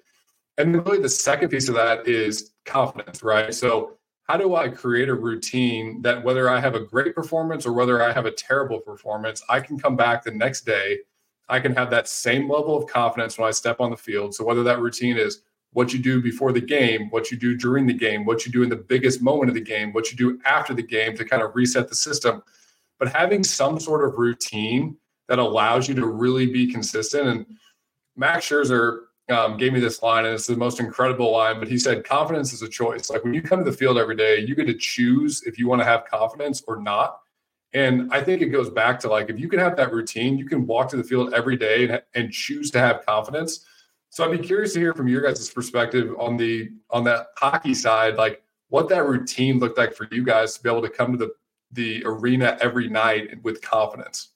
Speaker 3: And really the second piece of that is confidence, right? So how do I create a routine that whether I have a great performance or whether I have a terrible performance, I can come back the next day. I can have that same level of confidence when I step on the field. So whether that routine is what you do before the game, what you do during the game, what you do in the biggest moment of the game, what you do after the game to kind of reset the system but having some sort of routine that allows you to really be consistent. And Max Scherzer um, gave me this line, and it's the most incredible line. But he said, "Confidence is a choice. Like when you come to the field every day, you get to choose if you want to have confidence or not." And I think it goes back to like if you can have that routine, you can walk to the field every day and, and choose to have confidence. So I'd be curious to hear from your guys' perspective on the on that hockey side, like what that routine looked like for you guys to be able to come to the the arena every night with confidence.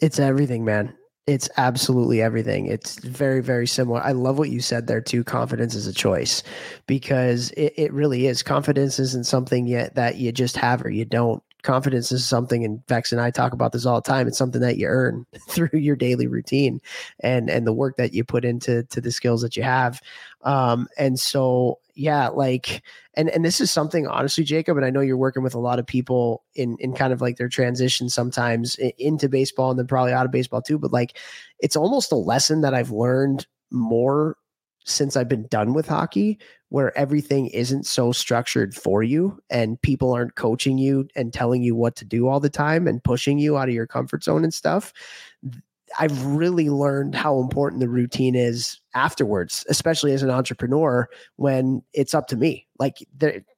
Speaker 1: It's everything, man. It's absolutely everything. It's very, very similar. I love what you said there too. Confidence is a choice because it, it really is. Confidence isn't something yet that you just have or you don't confidence is something and vex and i talk about this all the time. It's something that you earn through your daily routine and and the work that you put into to the skills that you have. Um and so yeah like and and this is something honestly jacob and i know you're working with a lot of people in in kind of like their transition sometimes into baseball and then probably out of baseball too but like it's almost a lesson that i've learned more since I've been done with hockey, where everything isn't so structured for you and people aren't coaching you and telling you what to do all the time and pushing you out of your comfort zone and stuff. I've really learned how important the routine is afterwards, especially as an entrepreneur when it's up to me. Like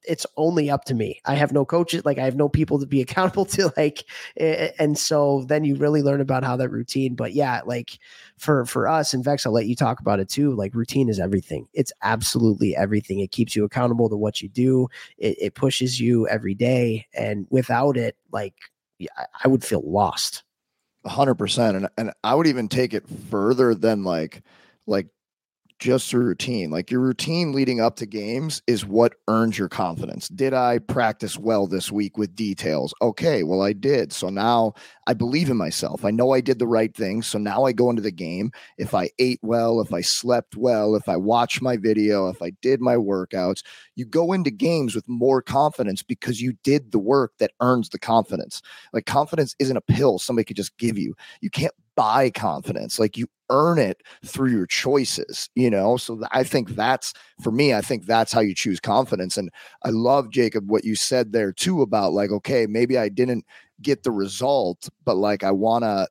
Speaker 1: it's only up to me. I have no coaches, like I have no people to be accountable to like eh, eh, and so then you really learn about how that routine, but yeah, like for for us and Vex I'll let you talk about it too. Like routine is everything. It's absolutely everything. It keeps you accountable to what you do. It, it pushes you every day and without it like I would feel lost
Speaker 2: hundred percent. And and I would even take it further than like like just a routine. Like your routine leading up to games is what earns your confidence. Did I practice well this week with details? Okay, well, I did. So now I believe in myself. I know I did the right thing. So now I go into the game. If I ate well, if I slept well, if I watched my video, if I did my workouts, you go into games with more confidence because you did the work that earns the confidence. Like confidence isn't a pill somebody could just give you. You can't buy confidence. Like you earn it through your choices, you know? So I think that's for me, I think that's how you choose confidence. And I love, Jacob, what you said there too about like, okay, maybe I didn't get the result, but like I want to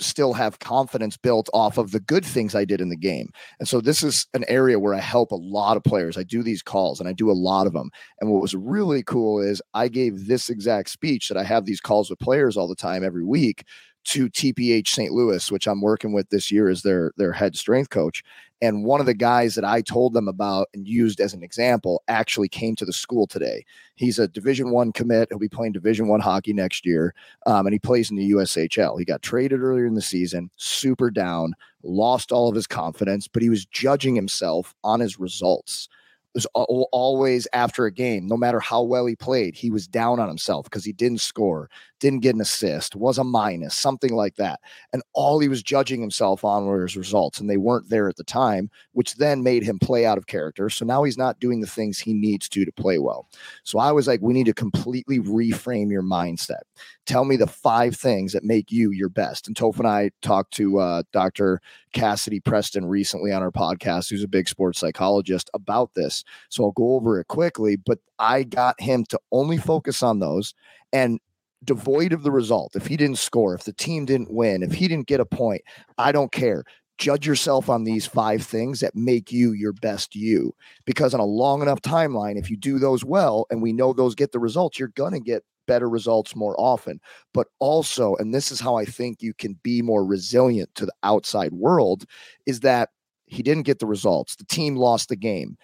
Speaker 2: still have confidence built off of the good things I did in the game. And so this is an area where I help a lot of players. I do these calls and I do a lot of them. And what was really cool is I gave this exact speech that I have these calls with players all the time every week to TPH St. Louis, which I'm working with this year as their their head strength coach. And one of the guys that I told them about and used as an example actually came to the school today. He's a Division One commit. He'll be playing Division One hockey next year, um, and he plays in the USHL. He got traded earlier in the season, super down, lost all of his confidence, but he was judging himself on his results was always after a game, no matter how well he played, he was down on himself because he didn't score, didn't get an assist, was a minus, something like that. And all he was judging himself on were his results, and they weren't there at the time, which then made him play out of character. So now he's not doing the things he needs to to play well. So I was like, we need to completely reframe your mindset. Tell me the five things that make you your best. And Toph and I talked to uh, Dr. Cassidy Preston recently on our podcast, who's a big sports psychologist, about this. So I'll go over it quickly, but I got him to only focus on those and devoid of the result. If he didn't score, if the team didn't win, if he didn't get a point, I don't care. Judge yourself on these five things that make you your best you. Because on a long enough timeline, if you do those well and we know those get the results, you're going to get better results more often. But also, and this is how I think you can be more resilient to the outside world, is that he didn't get the results. The team lost the game.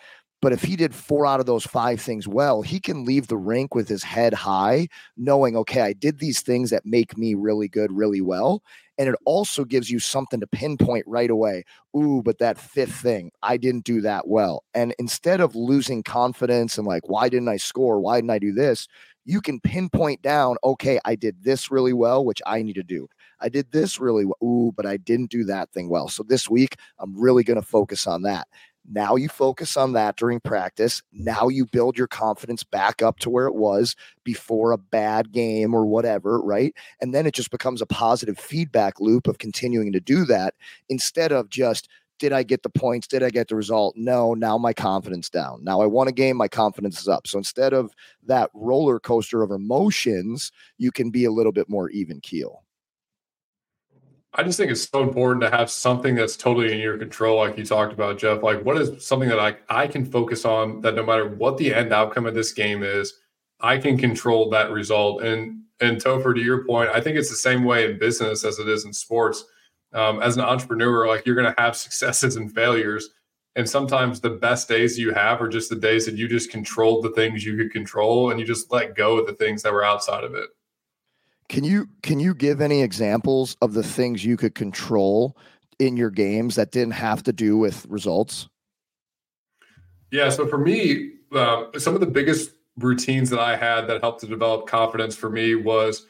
Speaker 2: But if he did four out of those five things well, he can leave the rink with his head high, knowing, okay, I did these things that make me really good, really well. And it also gives you something to pinpoint right away. Ooh, but that fifth thing, I didn't do that well. And instead of losing confidence and like, why didn't I score? Why didn't I do this? you can pinpoint down, okay, I did this really well, which I need to do. I did this really well. Ooh, but I didn't do that thing well. So this week, I'm really going to focus on that. Now you focus on that during practice. Now you build your confidence back up to where it was before a bad game or whatever, right? And then it just becomes a positive feedback loop of continuing to do that instead of just did I get the points? Did I get the result? No. Now my confidence down. Now I won a game. My confidence is up. So instead of that roller coaster of emotions, you can be a little bit more even keel.
Speaker 3: I just think it's so important to have something that's totally in your control, like you talked about, Jeff. Like, what is something that I, I can focus on that no matter what the end outcome of this game is, I can control that result. And and Topher, to your point, I think it's the same way in business as it is in sports um, as an entrepreneur, like you're going to have successes and failures. And sometimes the best days you have are just the days that you just controlled the things you could control and you just let go of the things that were outside of it.
Speaker 2: Can you can you give any examples of the things you could control in your games that didn't have to do with results?
Speaker 3: Yeah, so for me, uh, some of the biggest routines that I had that helped to develop confidence for me was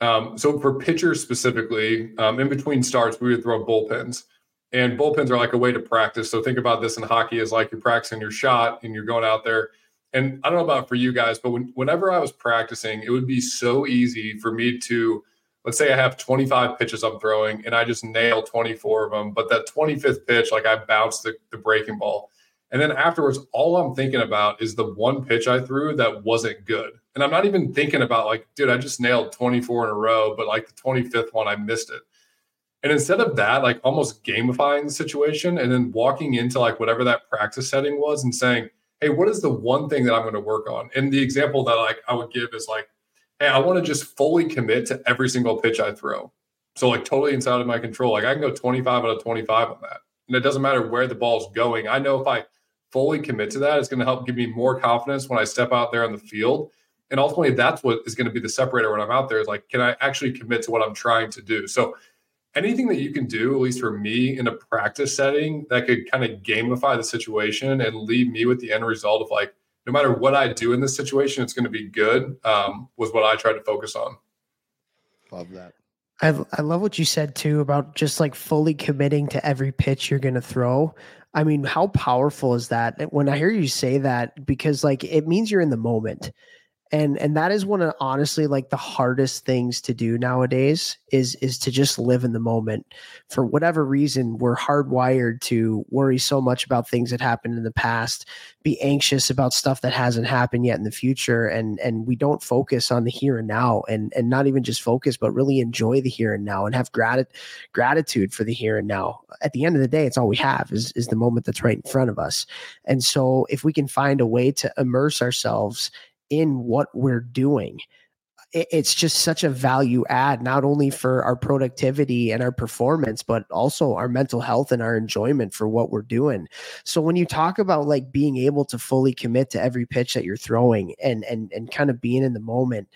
Speaker 3: um, so for pitchers specifically, um, in between starts, we would throw bullpens. And bullpens are like a way to practice. So think about this in hockey as like you're practicing your shot and you're going out there. And I don't know about for you guys, but when, whenever I was practicing, it would be so easy for me to, let's say I have 25 pitches I'm throwing and I just nail 24 of them. But that 25th pitch, like I bounce the, the breaking ball. And then afterwards, all I'm thinking about is the one pitch I threw that wasn't good. And I'm not even thinking about like, dude, I just nailed 24 in a row, but like the 25th one, I missed it. And instead of that, like almost gamifying the situation and then walking into like whatever that practice setting was and saying, hey, what is the one thing that I'm going to work on? And the example that like I would give is like, hey, I want to just fully commit to every single pitch I throw. So like totally inside of my control. Like I can go 25 out of 25 on that. And it doesn't matter where the ball's going. I know if I fully commit to that, it's going to help give me more confidence when I step out there on the field. And ultimately, that's what is going to be the separator when I'm out there is like, can I actually commit to what I'm trying to do? So, anything that you can do, at least for me in a practice setting, that could kind of gamify the situation and leave me with the end result of like, no matter what I do in this situation, it's going to be good, um, was what I tried to focus on.
Speaker 2: Love that.
Speaker 1: I, I love what you said too about just like fully committing to every pitch you're going to throw. I mean, how powerful is that when I hear you say that? Because like it means you're in the moment. And and that is one of honestly like the hardest things to do nowadays is is to just live in the moment. For whatever reason we're hardwired to worry so much about things that happened in the past be anxious about stuff that hasn't happened yet in the future and and we don't focus on the here and now and and not even just focus but really enjoy the here and now and have grat- gratitude for the here and now. At the end of the day it's all we have is is the moment that's right in front of us. And so if we can find a way to immerse ourselves in what we're doing. It's just such a value add not only for our productivity and our performance but also our mental health and our enjoyment for what we're doing. So when you talk about like being able to fully commit to every pitch that you're throwing and and and kind of being in the moment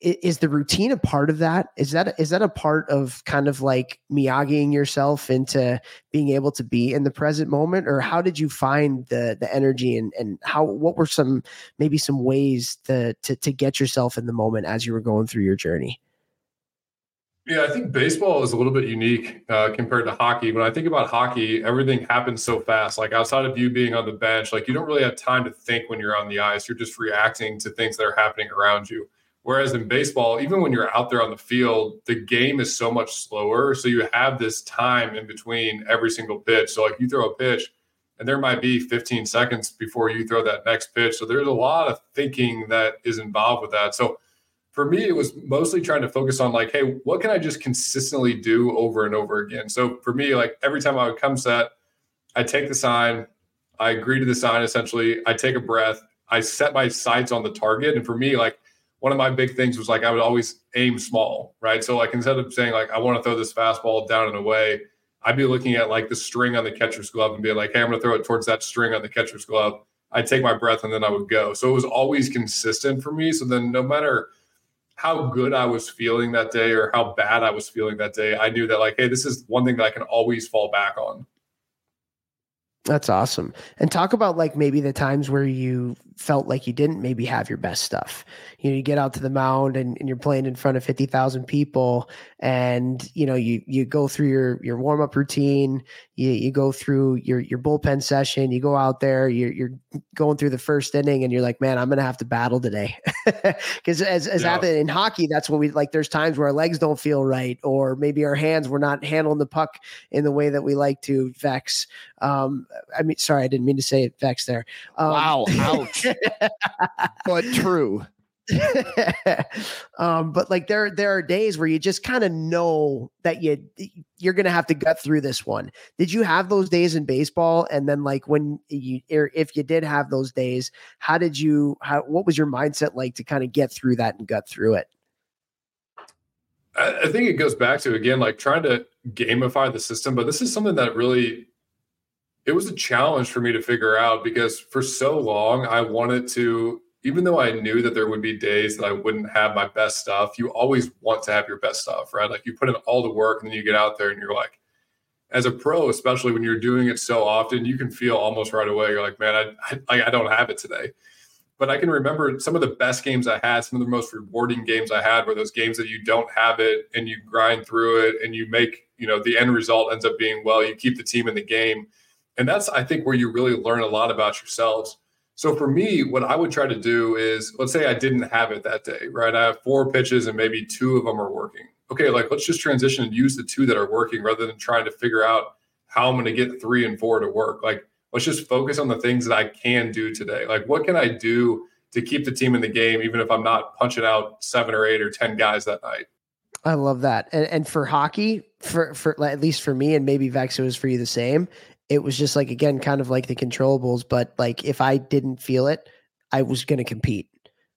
Speaker 1: is the routine a part of that is that is that a part of kind of like miyagiing yourself into being able to be in the present moment or how did you find the the energy and and how what were some maybe some ways to to, to get yourself in the moment as you were going through your journey
Speaker 3: yeah, I think baseball is a little bit unique uh, compared to hockey. When I think about hockey, everything happens so fast. Like outside of you being on the bench, like you don't really have time to think when you're on the ice. You're just reacting to things that are happening around you. Whereas in baseball, even when you're out there on the field, the game is so much slower. So you have this time in between every single pitch. So, like you throw a pitch, and there might be 15 seconds before you throw that next pitch. So, there's a lot of thinking that is involved with that. So, for me, it was mostly trying to focus on like, hey, what can I just consistently do over and over again? So, for me, like every time I would come set, I take the sign, I agree to the sign essentially, I take a breath, I set my sights on the target. And for me, like, one of my big things was like I would always aim small, right? So like instead of saying like I want to throw this fastball down and away, I'd be looking at like the string on the catcher's glove and be like, hey, I'm going to throw it towards that string on the catcher's glove. I'd take my breath and then I would go. So it was always consistent for me. So then no matter how good I was feeling that day or how bad I was feeling that day, I knew that like, hey, this is one thing that I can always fall back on.
Speaker 1: That's awesome. And talk about like maybe the times where you felt like you didn't maybe have your best stuff. You know, you get out to the mound and, and you're playing in front of 50,000 people and you know, you you go through your your warm-up routine, you you go through your your bullpen session, you go out there, you're you're going through the first inning and you're like, "Man, I'm going to have to battle today." Cuz as as yeah. in hockey, that's when we like there's times where our legs don't feel right or maybe our hands we're not handling the puck in the way that we like to vex. Um I mean sorry, I didn't mean to say it vex there.
Speaker 2: Um, wow, ouch. But true.
Speaker 1: um, but like there there are days where you just kind of know that you you're gonna have to gut through this one. Did you have those days in baseball? And then like when you if you did have those days, how did you how what was your mindset like to kind of get through that and gut through it?
Speaker 3: I think it goes back to again like trying to gamify the system, but this is something that really it was a challenge for me to figure out because for so long I wanted to, even though I knew that there would be days that I wouldn't have my best stuff, you always want to have your best stuff, right? Like you put in all the work and then you get out there and you're like, as a pro, especially when you're doing it so often, you can feel almost right away. You're like, man, I, I, I don't have it today. But I can remember some of the best games I had, some of the most rewarding games I had were those games that you don't have it and you grind through it and you make, you know, the end result ends up being, well, you keep the team in the game and that's, I think, where you really learn a lot about yourselves. So for me, what I would try to do is let's say I didn't have it that day, right? I have four pitches and maybe two of them are working. Okay, like let's just transition and use the two that are working rather than trying to figure out how I'm going to get three and four to work. Like let's just focus on the things that I can do today. Like what can I do to keep the team in the game, even if I'm not punching out seven or eight or 10 guys that night?
Speaker 1: I love that. And, and for hockey, for, for at least for me, and maybe Vex, it was for you the same, it was just like again kind of like the controllables but like if i didn't feel it i was going to compete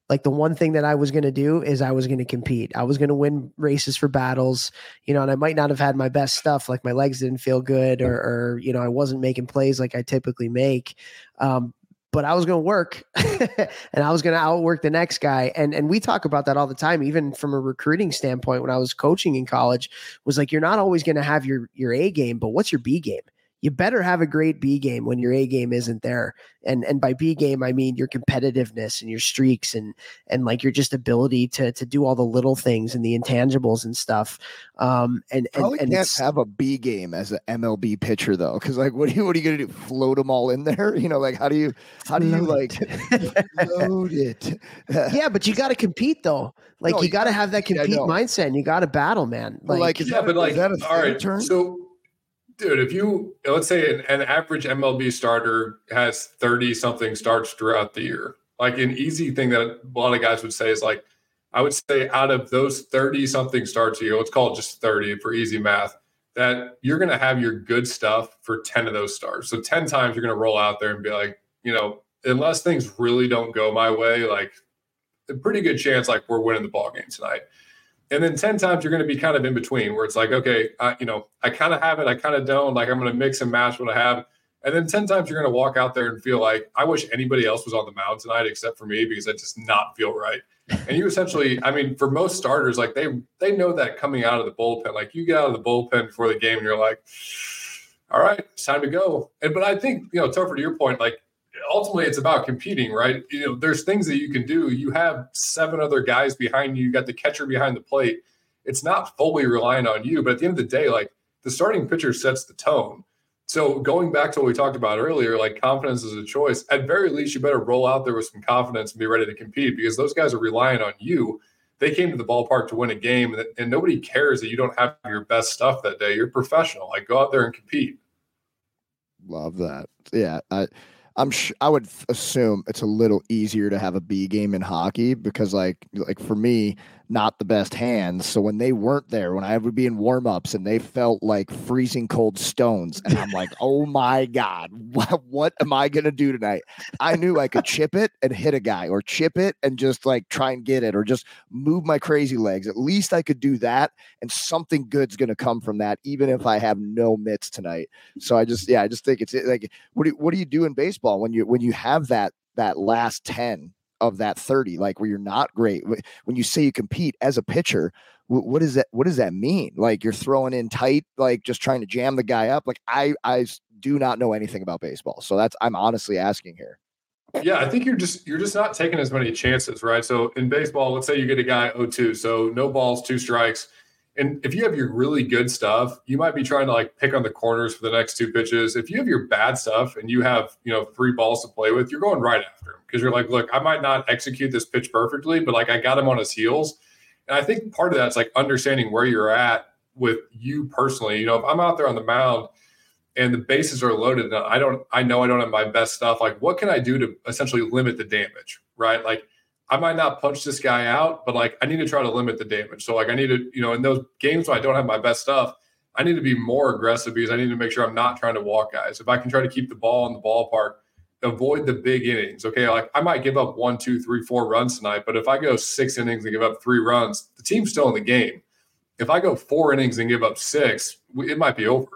Speaker 1: like the one thing that i was going to do is i was going to compete i was going to win races for battles you know and i might not have had my best stuff like my legs didn't feel good or, or you know i wasn't making plays like i typically make um, but I was going to work and I was going to outwork the next guy. And, and we talk about that all the time, even from a recruiting standpoint, when I was coaching in college was like, you're not always going to have your, your A game, but what's your B game? You better have a great B game when your A game isn't there. And and by B game I mean your competitiveness and your streaks and and like your just ability to to do all the little things and the intangibles and stuff. Um and and,
Speaker 2: Probably
Speaker 1: and
Speaker 2: can't have a B game as an MLB pitcher though, because like, what are you what are you gonna do? Float them all in there? You know, like how do you how do you like load it?
Speaker 1: yeah, but you got to compete though. Like
Speaker 2: No,
Speaker 1: you
Speaker 2: you
Speaker 1: got to have that compete
Speaker 2: know.
Speaker 1: mindset. and You got to battle, man.
Speaker 2: But,
Speaker 1: Like,
Speaker 2: like, is
Speaker 3: yeah,
Speaker 2: that,
Speaker 3: but like,
Speaker 2: is that a
Speaker 3: all
Speaker 2: turn?
Speaker 3: So, dude, if you let's say an, an average MLB starter has thirty something starts throughout the year, like an easy thing that a lot of guys would say is like, I would say out of those thirty something starts a year, let's call it just thirty for easy math. That you're going to have your good stuff for ten of those starts. So ten times you're going to roll out there and be like, you know, unless things really don't go my way, like a pretty good chance like we're winning the ball game tonight. And then 10 times you're going to be kind of in between where it's like, okay, I, you know, I kind of have it, I kind of don't. Like I'm going to mix and match what I have. And then 10 times you're going to walk out there and feel like, I wish anybody else was on the mound tonight except for me because I just not feel right. And you essentially, I mean, for most starters, like they they know that coming out of the bullpen, like you get out of the bullpen before the game and you're like, all right, it's time to go. And but I think, you know, Topher, to your point, like ultimately it's about competing, right? You know, there's things that you can do. You have seven other guys behind you, you got the catcher behind the plate. It's not fully relying on you, but at the end of the day, like the starting pitcher sets the tone. So going back to what we talked about earlier, like confidence is a choice. At very least, you better roll out there with some confidence and be ready to compete because those guys are relying on you. They came to the ballpark to win a game, and, and nobody cares that you don't have your best stuff that day. You're professional. Like go out there and compete.
Speaker 2: Love that. Yeah, I, I'm. Sh- I would assume it's a little easier to have a B game in hockey because, like, like for me, not the best hands. So when they weren't there, when I would be in warm ups and they felt like freezing cold stones, and I'm like, oh my god, what what am I gonna do tonight? I knew I could chip it and hit a guy, or chip it and just like try and get it, or just move my crazy legs. At least I could do that, and something good's gonna come from that, even if I have no mitts tonight. So I just, yeah, I just think it's like, what do what do you do in baseball when you when you have that that last ten of that thirty, like where you're not great? When you say you compete as a pitcher, wh- what does that what does that mean? Like you're throwing in tight, like just trying to jam the guy up. Like i i do not know anything about baseball, so that's I'm honestly asking here.
Speaker 3: Yeah, I think you're just you're just not taking as many chances, right? So in baseball, let's say you get a guy 0-2, so no balls, two strikes. And if you have your really good stuff, you might be trying to like pick on the corners for the next two pitches. If you have your bad stuff and you have, you know, three balls to play with, you're going right after him because you're like, look, I might not execute this pitch perfectly, but like I got him on his heels. And I think part of that's like understanding where you're at with you personally. You know, if I'm out there on the mound and the bases are loaded and I don't I know I don't have my best stuff, like what can I do to essentially limit the damage, right? Like I might not punch this guy out, but like I need to try to limit the damage. So like I need to, you know, in those games when I don't have my best stuff, I need to be more aggressive because I need to make sure I'm not trying to walk guys. If I can try to keep the ball in the ballpark, avoid the big innings. Okay, like I might give up one, two, three, four runs tonight, but if I go six innings and give up three runs, the team's still in the game. If I go four innings and give up six, it might be over.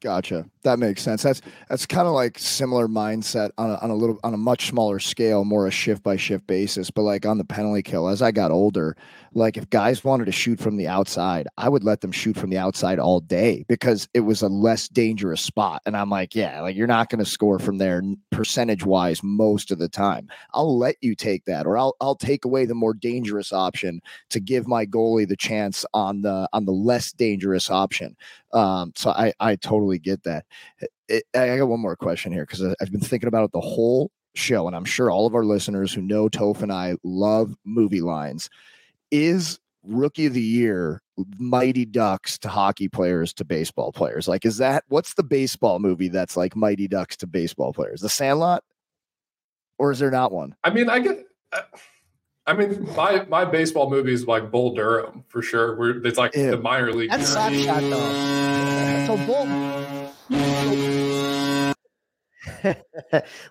Speaker 2: Gotcha. That makes sense. That's that's kind of like similar mindset on a, on a little on a much smaller scale, more a shift by shift basis. But like on the penalty kill, as I got older, like if guys wanted to shoot from the outside, I would let them shoot from the outside all day because it was a less dangerous spot. And I'm like, yeah, like you're not going to score from there percentage wise most of the time. I'll let you take that, or I'll I'll take away the more dangerous option to give my goalie the chance on the on the less dangerous option. Um, so I I totally get that. It, I got one more question here because I've been thinking about it the whole show, and I'm sure all of our listeners who know Toph and I love movie lines. Is rookie of the year Mighty Ducks to hockey players to baseball players? Like, is that what's the baseball movie that's like Mighty Ducks to baseball players? The Sandlot, or is there not one?
Speaker 3: I mean, I get. uh, I mean, my my baseball movie is like Bull Durham for sure. Where it's like
Speaker 2: Ew.
Speaker 3: the minor league.
Speaker 1: That's slap shot though. So bull.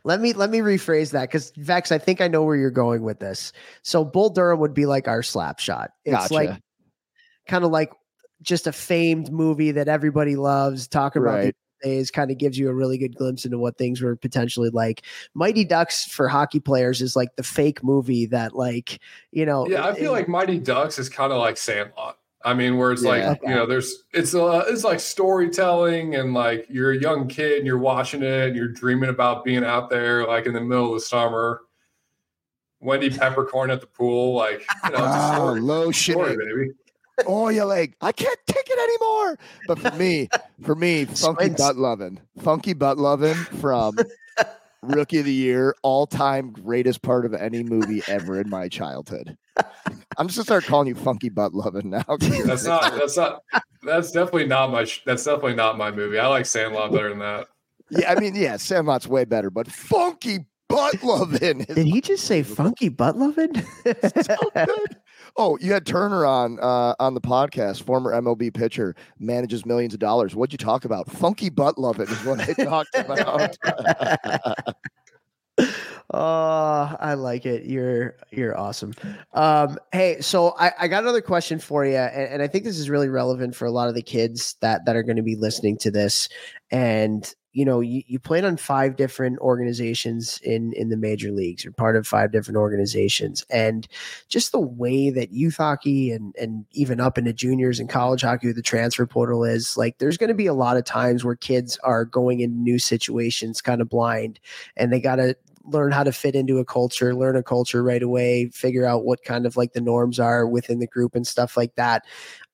Speaker 1: let me let me rephrase that because Vex, I think I know where you're going with this. So Bull Durham would be like our slap shot. It's
Speaker 2: Gotcha.
Speaker 1: like kind of like just a famed movie that everybody loves. Talking about
Speaker 2: Right.
Speaker 1: these days kind of gives you a really good glimpse into what things were potentially like. Mighty Ducks for hockey players is like the fake movie that like you know.
Speaker 3: Yeah, I feel
Speaker 1: it-
Speaker 3: like Mighty Ducks is kind of like Sandlot. I mean, where it's yeah, like okay. you know, there's it's uh, it's like storytelling and like you're a young kid and you're watching it and you're dreaming about being out there like in the middle of the summer. Wendy Peppercorn at the pool, like you know,
Speaker 2: oh, low shit, baby. Oh, you like I can't take it anymore. But for me, for me, funky butt loving, funky butt loving from rookie of the year, all time greatest part of any movie ever in my childhood. I'm just gonna start calling you Funky Butt Loving now.
Speaker 3: that's not. That's not. That's definitely not my. That's definitely not my movie. I like Sandlot better than that.
Speaker 2: Yeah, I mean, yeah, Sandlot's way better, but Funky Butt Loving.
Speaker 1: Did he just say Funky Butt Loving?
Speaker 2: oh, you had Turner on uh, on the podcast. Former MLB pitcher manages millions of dollars. What'd you talk about? Funky Butt Loving is what I talked about.
Speaker 1: Oh, I like it. You're you're awesome. Um, hey, so I, I got another question for you, and, and I think this is really relevant for a lot of the kids that that are going to be listening to this. And you know, you, you played on five different organizations in in the major leagues. You're part of five different organizations, and just the way that youth hockey and and even up into juniors and college hockey, the transfer portal is like, there's going to be a lot of times where kids are going in new situations kind of blind, and they got to learn how to fit into a culture, learn a culture right away, figure out what kind of like the norms are within the group and stuff like that.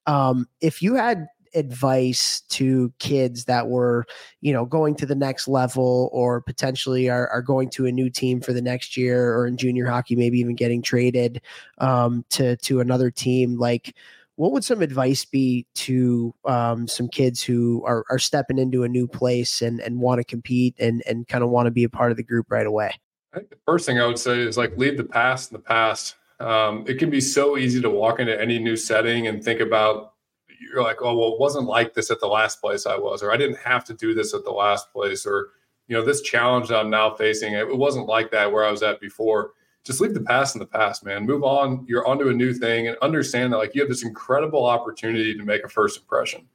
Speaker 1: Um, if you had advice to kids that were, you know, going to the next level or potentially are, are going to a new team for the next year or in junior hockey, maybe even getting traded um, to to another team, like what would some advice be to um, some kids who are, are stepping into a new place and, and want to compete and, and kind of want to be a part of the group right away?
Speaker 3: the first thing I would say is like leave the past in the past. Um, it can be so easy to walk into any new setting and think about you're like, oh well, it wasn't like this at the last place I was, or I didn't have to do this at the last place, or you know, this challenge that I'm now facing, it wasn't like that where I was at before just leave the past in the past, man. Move on. You're onto a new thing and understand that like you have this incredible opportunity to make a first impression.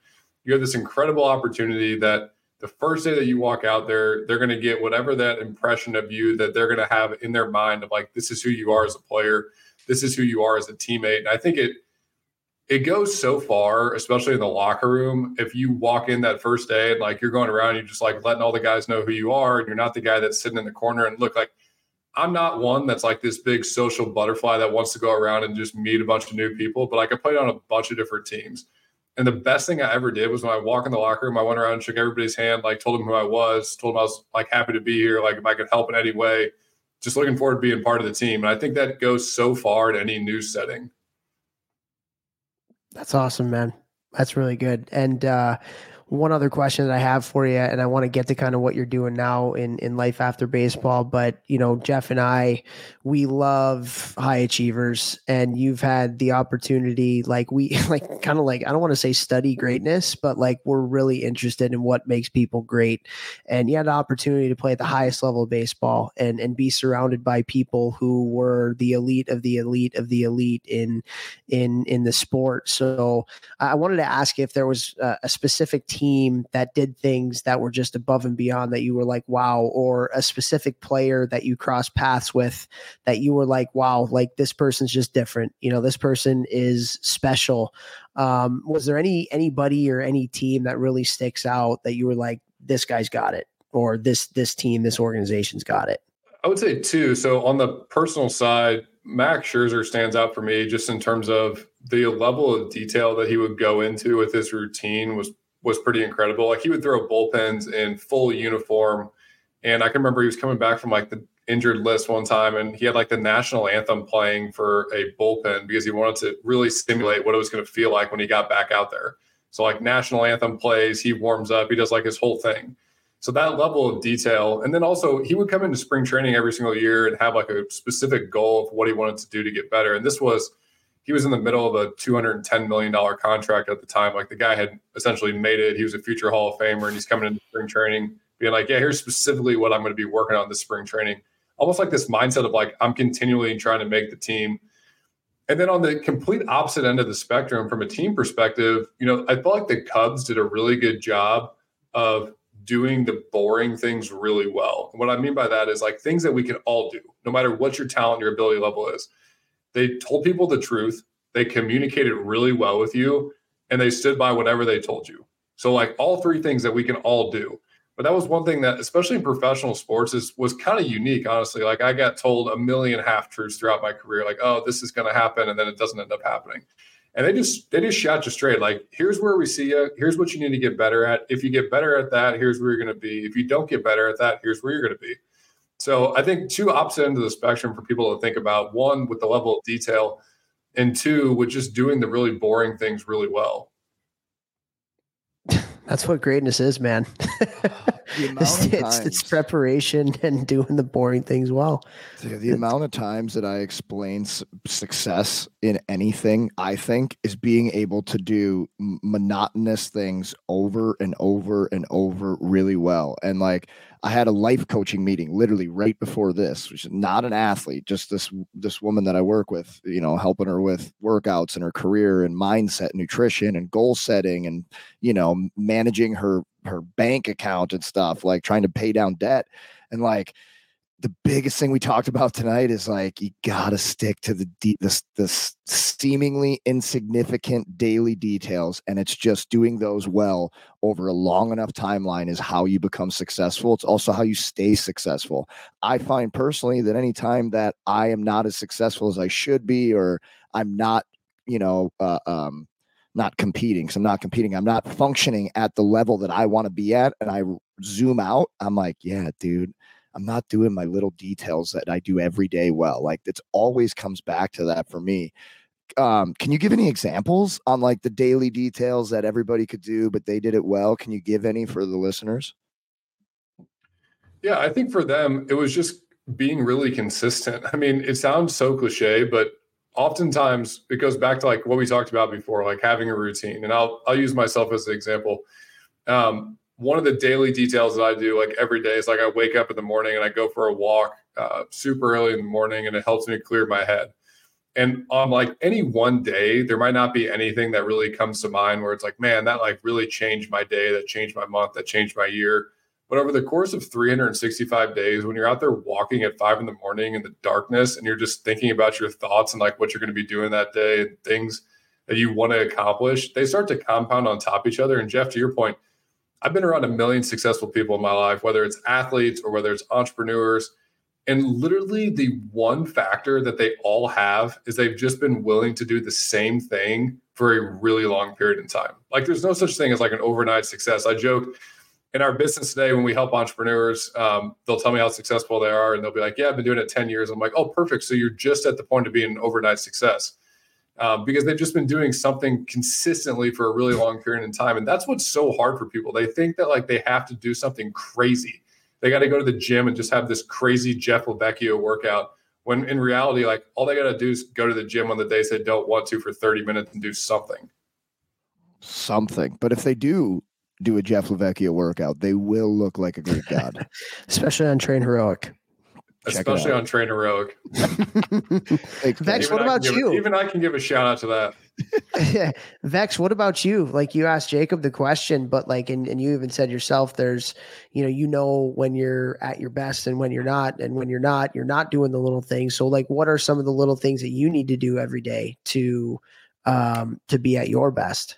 Speaker 3: You have this incredible opportunity that the first day that you walk out there, they're going to get whatever that impression of you that they're going to have in their mind of like, this is who you are as a player. This is who you are as a teammate. And I think it, it goes so far, especially in the locker room. If you walk in that first day and like you're going around, you're just like letting all the guys know who you are, and you're not the guy that's sitting in the corner and look like I'm not one that's like this big social butterfly that wants to go around and just meet a bunch of new people, but like I played on a bunch of different teams. And the best thing I ever did was when I walk in the locker room, I went around, and shook everybody's hand, like told them who I was, told them I was like happy to be here, like if I could help in any way, just looking forward to being part of the team. And I think that goes so far in any new setting.
Speaker 1: That's awesome, man. That's really good. And uh one other question that I have for you, and I want to get to kind of what you're doing now in in life after baseball. But you know, Jeff and I, we love high achievers, and you've had the opportunity, like we like kind of like I don't want to say study greatness, but like we're really interested in what makes people great, and you had the opportunity to play at the highest level of baseball and and be surrounded by people who were the elite of the elite of the elite in in in the sport. So I wanted to ask if there was a, a specific team that did things that were just above and beyond that you were like, wow, or a specific player that you crossed paths with that you were like, wow, like this person's just different. You know, this person is special. Um, was there any anybody or any team that really sticks out that you were like, this guy's got it, or this this team, this organization's got it?
Speaker 3: I would say two. So on the personal side, Max Scherzer stands out for me just in terms of the level of detail that he would go into with his routine was was pretty incredible. Like he would throw bullpens in full uniform. And I can remember he was coming back from like the injured list one time and he had like the national anthem playing for a bullpen because he wanted to really simulate what it was going to feel like when he got back out there. So like national anthem plays, he warms up, he does like his whole thing. So that level of detail. And then also he would come into spring training every single year and have like a specific goal of what he wanted to do to get better. And this was he was in the middle of a $210 million contract at the time. Like the guy had essentially made it. He was a future Hall of Famer and he's coming into spring training being like, yeah, here's specifically what I'm going to be working on this spring training. Almost like this mindset of like, I'm continually trying to make the team. And then on the complete opposite end of the spectrum, from a team perspective, you know, I felt like the Cubs did a really good job of doing the boring things really well. And what I mean by that is like things that we can all do, no matter what your talent, your ability level is they told people the truth. they communicated really well with you, and they stood by whatever they told you. So like all three things that we can all do. But that was one thing that, especially in professional sports, is was kind of unique, honestly. Like I got told a million half truths throughout my career, like, oh, this is gonna happen, and then it doesn't end up happening. And they just they just shot you straight, like, here's where we see you, here's what you need to get better at. If you get better at that, here's where you're gonna be. If you don't get better at that, here's where you're gonna be. So I think two opposite ends of the spectrum for people to think about. One with the level of detail, and two with just doing the really boring things really well.
Speaker 1: That's what greatness is, man. it's, it's, it's, preparation and doing the boring things well.
Speaker 2: The, the amount of times that I explain success in anything, I think, is being able to do monotonous things over and over and over really well. And like, I had a life coaching meeting literally right before this, which is not an athlete, just this this woman that I work with, you know, helping her with workouts and her career and mindset, nutrition and goal setting and you know, managing her her bank account and stuff, like trying to pay down debt. And like the biggest thing we talked about tonight is like you gotta stick to the de- this this seemingly insignificant daily details, and it's just doing those well over a long enough timeline is how you become successful. It's also how you stay successful. I find personally that anytime that I am not as successful as I should be, or I'm not, you know, uh, um, not competing. So I'm not competing. I'm not functioning at the level that I want to be at, and I zoom out. I'm like, yeah, dude I'm not doing my little details that I do every day well. Like it always comes back to that for me. Um, can you give any examples on like the daily details that everybody could do, but they did it well? Can you give any for the listeners?
Speaker 3: Yeah, I think for them, it was just being really consistent. I mean, it sounds so cliche, but oftentimes it goes back to like what we talked about before, like having a routine. And I'll I'll use myself as an example. Um, one of the daily details that I do like every day is like I wake up in the morning and I go for a walk uh, super early in the morning and it helps me clear my head. And on like any one day, there might not be anything that really comes to mind where it's like, man, that like really changed my day, that changed my month, that changed my year. But over the course of 365 days, when you're out there walking at five in the morning in the darkness and you're just thinking about your thoughts and like what you're going to be doing that day and things that you want to accomplish, they start to compound on top of each other. And Jeff, to your point, I've been around a million successful people in my life, whether it's athletes or whether it's entrepreneurs. And literally, the one factor that they all have is they've just been willing to do the same thing for a really long period in time. Like, there's no such thing as like an overnight success. I joke in our business today when we help entrepreneurs, um, they'll tell me how successful they are, and they'll be like, "Yeah, I've been doing it 10 years." I'm like, "Oh, perfect. So you're just at the point of being an overnight success." um, because they've just been doing something consistently for a really long period in time. And that's what's so hard for people. They think that like they have to do something crazy. They got to go to the gym and just have this crazy Jeff LeVecchio workout. When in reality, like all they got to do is go to the gym on the days they don't want to for 30 minutes and do something.
Speaker 2: Something. But if they do do a Jeff LeVecchio workout, they will look like a Greek god.
Speaker 1: Especially on Train Heroic
Speaker 3: especially on Train Heroic.
Speaker 1: Vex, what about you?
Speaker 3: Even I can give a shout out to
Speaker 1: that. Vex, what about you? Like you asked Jacob the question, but like, and, and you even said yourself, there's, you know, you know when you're at your best and when you're not, and when you're not, you're not doing the little things. So, like, what are some of the little things that you need to do every day to, um, to be at your best?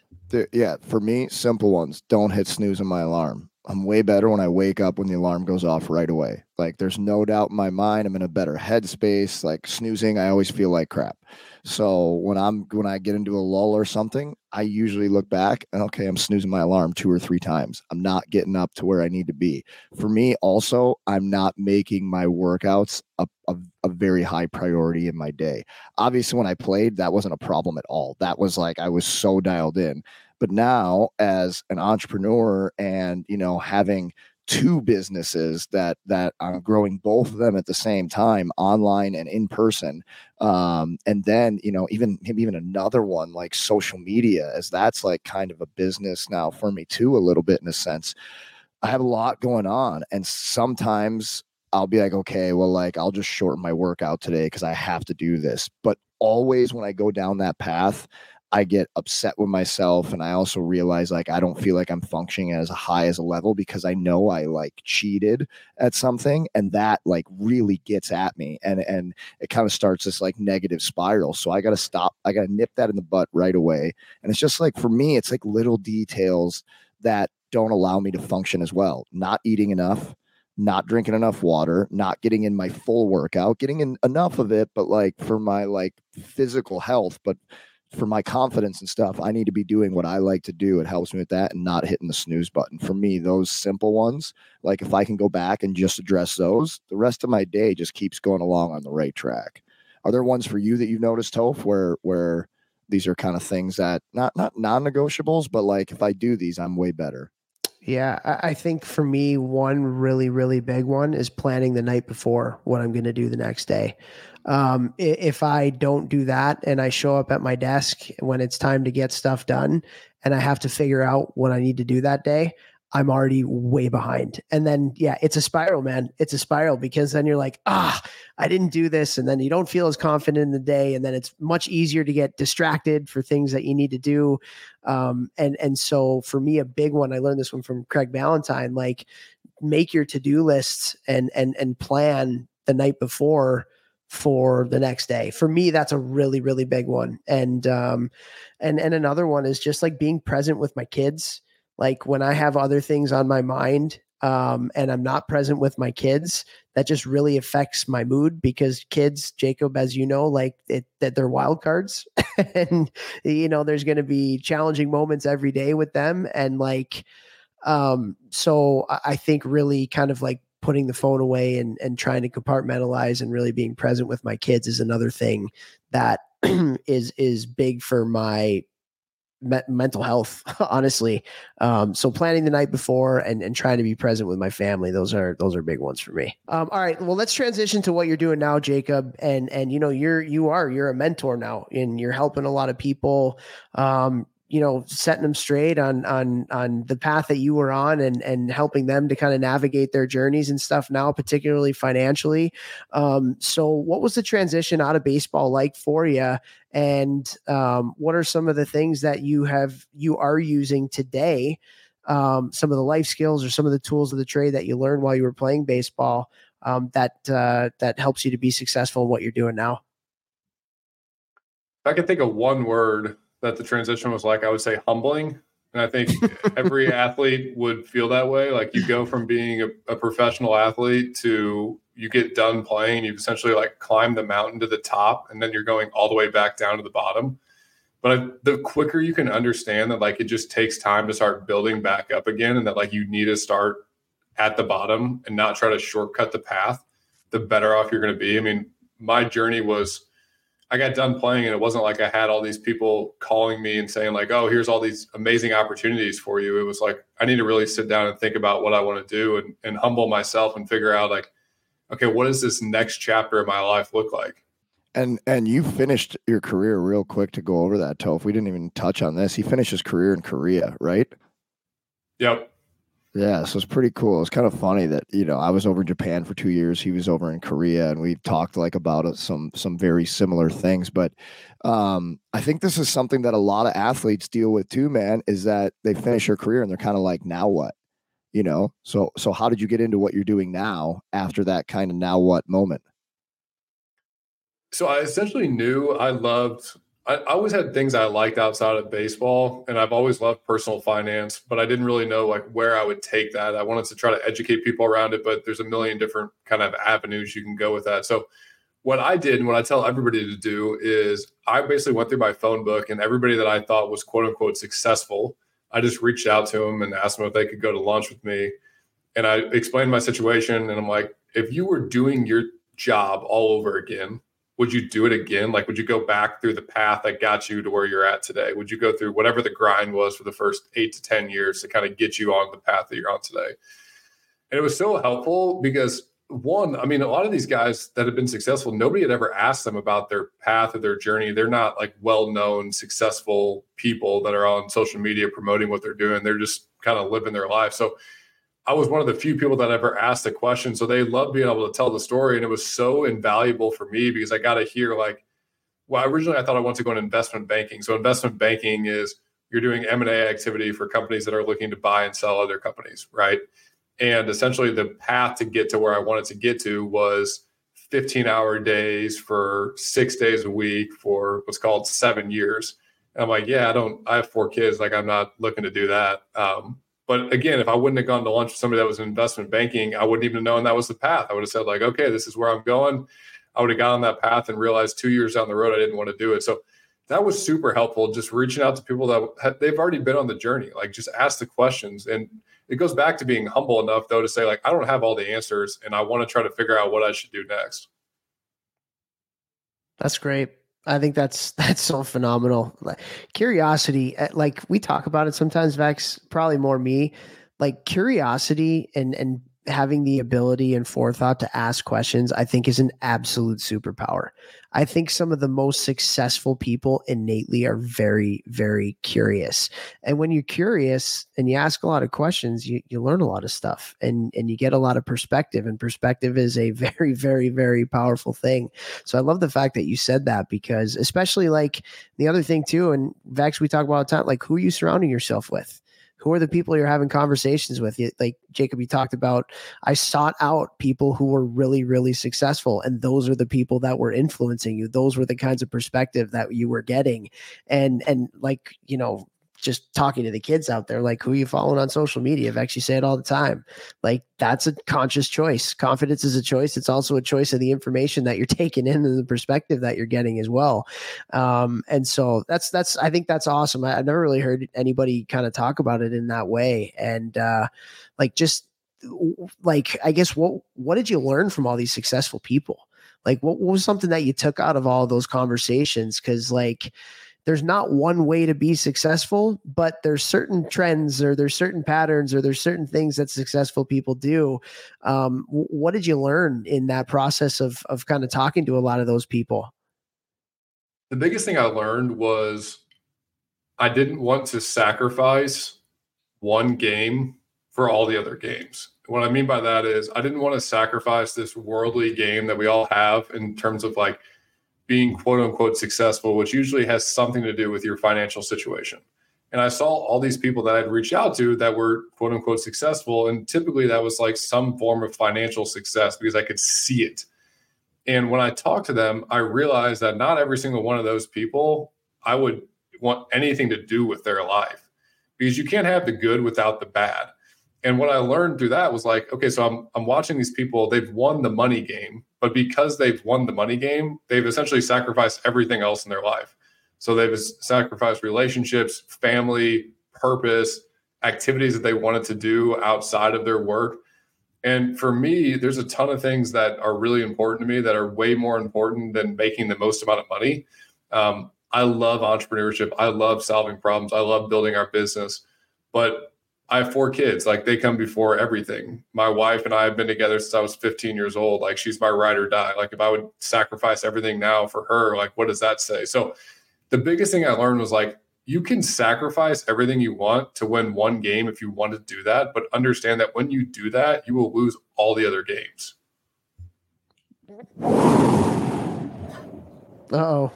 Speaker 2: Yeah, for me, simple ones. Don't hit snooze on my alarm. I'm way better when I wake up when the alarm goes off right away. Like there's no doubt in my mind I'm in a better headspace. Like snoozing, I always feel like crap. So when I'm when I get into a lull or something, I usually look back and okay, I'm snoozing my alarm two or three times. I'm not getting up to where I need to be. For me, also, I'm not making my workouts a, a, a very high priority in my day. Obviously, when I played, that wasn't a problem at all. That was like I was so dialed in but now, as an entrepreneur and you know having two businesses that that I'm growing both of them at the same time, online and in person, um, and then you know even maybe even another one like social media, as that's like kind of a business now for me too, a little bit in a sense. I have a lot going on, and sometimes I'll be like, okay, well, like I'll just shorten my workout today because I have to do this. But always when I go down that path, I get upset with myself. And I also realize like I don't feel like I'm functioning as high as a level because I know I like cheated at something. And that like really gets at me. And and it kind of starts this like negative spiral. So I gotta stop, I gotta nip that in the butt right away. And it's just like for me, it's like little details that don't allow me to function as well. Not eating enough, not drinking enough water, not getting in my full workout, getting in enough of it, but like for my like physical health, but for my confidence and stuff, I need to be doing what I like to do. It helps me with that and not hitting the snooze button. For me, those simple ones, like if I can go back and just address those, the rest of my day just keeps going along on the right track. Are there ones for you that you've noticed, Toph, where where these are kind of things that not not non-negotiables, but like if I do these, I'm way better.
Speaker 1: Yeah, I think for me, one really, really big one is planning the night before what I'm going to do the next day. Um, if I don't do that and I show up at my desk when it's time to get stuff done and I have to figure out what I need to do that day, I'm already way behind. And then, yeah, it's a spiral, man. It's a spiral because then you're like, ah, I didn't do this. And then you don't feel as confident in the day. And then it's much easier to get distracted for things that you need to do. Um, and, and so for me, a big one, I learned this one from Craig Ballantyne, like make your to-do lists and, and, and plan the night before for the next day. For me, that's a really, really big one. And um, and and another one is just like being present with my kids. Like when I have other things on my mind um, and I'm not present with my kids, that just really affects my mood because kids, Jacob, as you know, like it, that they're wild cards, and you know there's going to be challenging moments every day with them, and like um so i think really kind of like putting the phone away and and trying to compartmentalize and really being present with my kids is another thing that is is big for my me- mental health honestly. Um, so planning the night before and, and trying to be present with my family those are those are big ones for me. Um, all right well let's transition to what you're doing now jacob. And and you know you're you are you're a mentor now and you're helping a lot of people. Um, you know setting them straight on on on the path that you were on and and helping them to kind of navigate their journeys and stuff now particularly financially. Um, so what was the transition out of baseball like for you and um, what are some of the things that you have you are using today? Um, some of the life skills or some of the tools of the trade that you learned while you were playing baseball um, that uh, that helps you to be successful in what you're doing now?
Speaker 3: If i could think of one word that the transition was like, I would say humbling. And I think every athlete would feel that way. Like you go from being a, a, professional athlete to you get done playing, you've essentially like climb the mountain to the top, and then you're going all the way back down to the bottom. But the quicker you can understand that, like it just takes time to start building back up again, and that like you need to start at the bottom and not try to shortcut the path, the better off you're going to be. I mean, my journey was I got done playing and it wasn't like I had all these people calling me and saying like, "Oh, here's all these amazing opportunities for you." It was like I need to really sit down and think about what I want to do and, and humble myself and figure out like, okay, what does this next chapter of my life look like?
Speaker 2: And and you finished your career real quick to go over that, Toph. We didn't even touch on this. He finished his career in Korea, right?
Speaker 3: Yep.
Speaker 2: Yeah, so it's pretty cool. It's kind of funny that you know I was over in Japan for two years. He was over in Korea, and we've talked like about uh, some some very similar things. But um, I think this is something that a lot of athletes deal with too. Man, is that they finish their career and they're kind of like, now what? You know. So so how did you get into what you're doing now after that kind of now what moment?
Speaker 3: So I essentially knew I loved I, I always had things I liked outside of baseball, and I've always loved personal finance, but I didn't really know like where I would take that. I wanted to try to educate people around it, but there's a million different kind of avenues you can go with that. So what I did and what I tell everybody to do is I basically went through my phone book and everybody that I thought was quote unquote successful, I just reached out to them and asked them if they could go to lunch with me. And I explained my situation and I'm like, if you were doing your job all over again, would you do it again? Like, would you go back through the path that got you to where you're at today? Would you go through whatever the grind was for the first eight to 10 years to kind of get you on the path that you're on today? And it was so helpful because one, I mean, a lot of these guys that have been successful, nobody had ever asked them about their path or their journey. They're not like well known, successful people that are on social media promoting what they're doing. They're just kind of living their life. So I was one of the few people that ever asked the question. So they loved being able to tell the story. And it was so invaluable for me because I got to hear like well, originally I thought I wanted to go into investment banking. So investment banking is you're doing M&A activity for companies that are looking to buy and sell other companies, right? And essentially the path to get to where I wanted to get to was 15 hour days for six days a week for what's called seven years. And I'm like, yeah, I don't, I have four kids. Like, I'm not looking to do that. Um, but again, if I wouldn't have gone to lunch with somebody that was in investment banking, I wouldn't even have known that was the path. I would have said, like, okay, this is where I'm going. I would have gone on that path and realized two years down the road, I didn't want to do it. So that was super helpful. Just reaching out to people that they've already been on the journey, like just ask the questions. And it goes back to being humble enough, though, to say, like, I don't have all the answers and I want to try to figure out what I should do next.
Speaker 1: That's great. I think that's that's so phenomenal. Like, curiosity, eh, like we talk about it sometimes. Vex, probably more me. Like curiosity and and having the ability and forethought to ask questions, I think, is an absolute superpower. I think some of the most successful people innately are very, very curious. And when you're curious and you ask a lot of questions, you, you learn a lot of stuff and, and you get a lot of perspective. And perspective is a very, very, very powerful thing. So I love the fact that you said that because, especially like the other thing too, and Vex, we talk about all the time, like who are you surrounding yourself with? Who are the people you're having conversations with? Like jacob you talked about i sought out people who were really really successful and those are the people that were influencing you. Those were the kinds of perspective that you were getting. And and like you know just talking to the kids out there, like who you following on social media. I've actually say it all the time. Like that's a conscious choice. Confidence is a choice. It's also a choice of the information that you're taking in and the perspective that you're getting as well. Um, and so that's that's I think that's awesome. I, have never really heard anybody kind of talk about it in that way. And uh, like just like I guess what what did you learn from all these successful people? Like what, what was something that you took out of all those conversations? Because like there's not one way to be successful, but there's certain trends or there's certain patterns or there's certain things that successful people do. Um, what did you learn in that process of of kind of talking to a lot of those people?
Speaker 3: The biggest thing I learned was I didn't want to sacrifice one game for all the other games. What I mean by that is I didn't want to sacrifice this worldly game that we all have in terms of like being quote unquote successful, which usually has something to do with your financial situation. And I saw all these people that I'd reached out to that were quote unquote successful. And typically that was like some form of financial success because I could see it. And when I talked to them, I realized that not every single one of those people I would want anything to do with their life because you can't have the good without the bad. And what I learned through that was like, okay, so I'm I'm watching these people, they've won the money game, but because they've won the money game, they've essentially sacrificed everything else in their life. So they've sacrificed relationships, family, purpose, activities that they wanted to do outside of their work. And for me, there's a ton of things that are really important to me that are way more important than making the most amount of money. Um, I love entrepreneurship. I love solving problems. I love building our business. But I have four kids. Like they come before everything. My wife and I have been together since I was 15 years old. Like she's my ride or die. Like if I would sacrifice everything now for her, like what does that say? So the biggest thing I learned was like you can sacrifice everything you want to win one game if you want to do that, but understand that when you do that, you will lose all the other games.
Speaker 1: oh,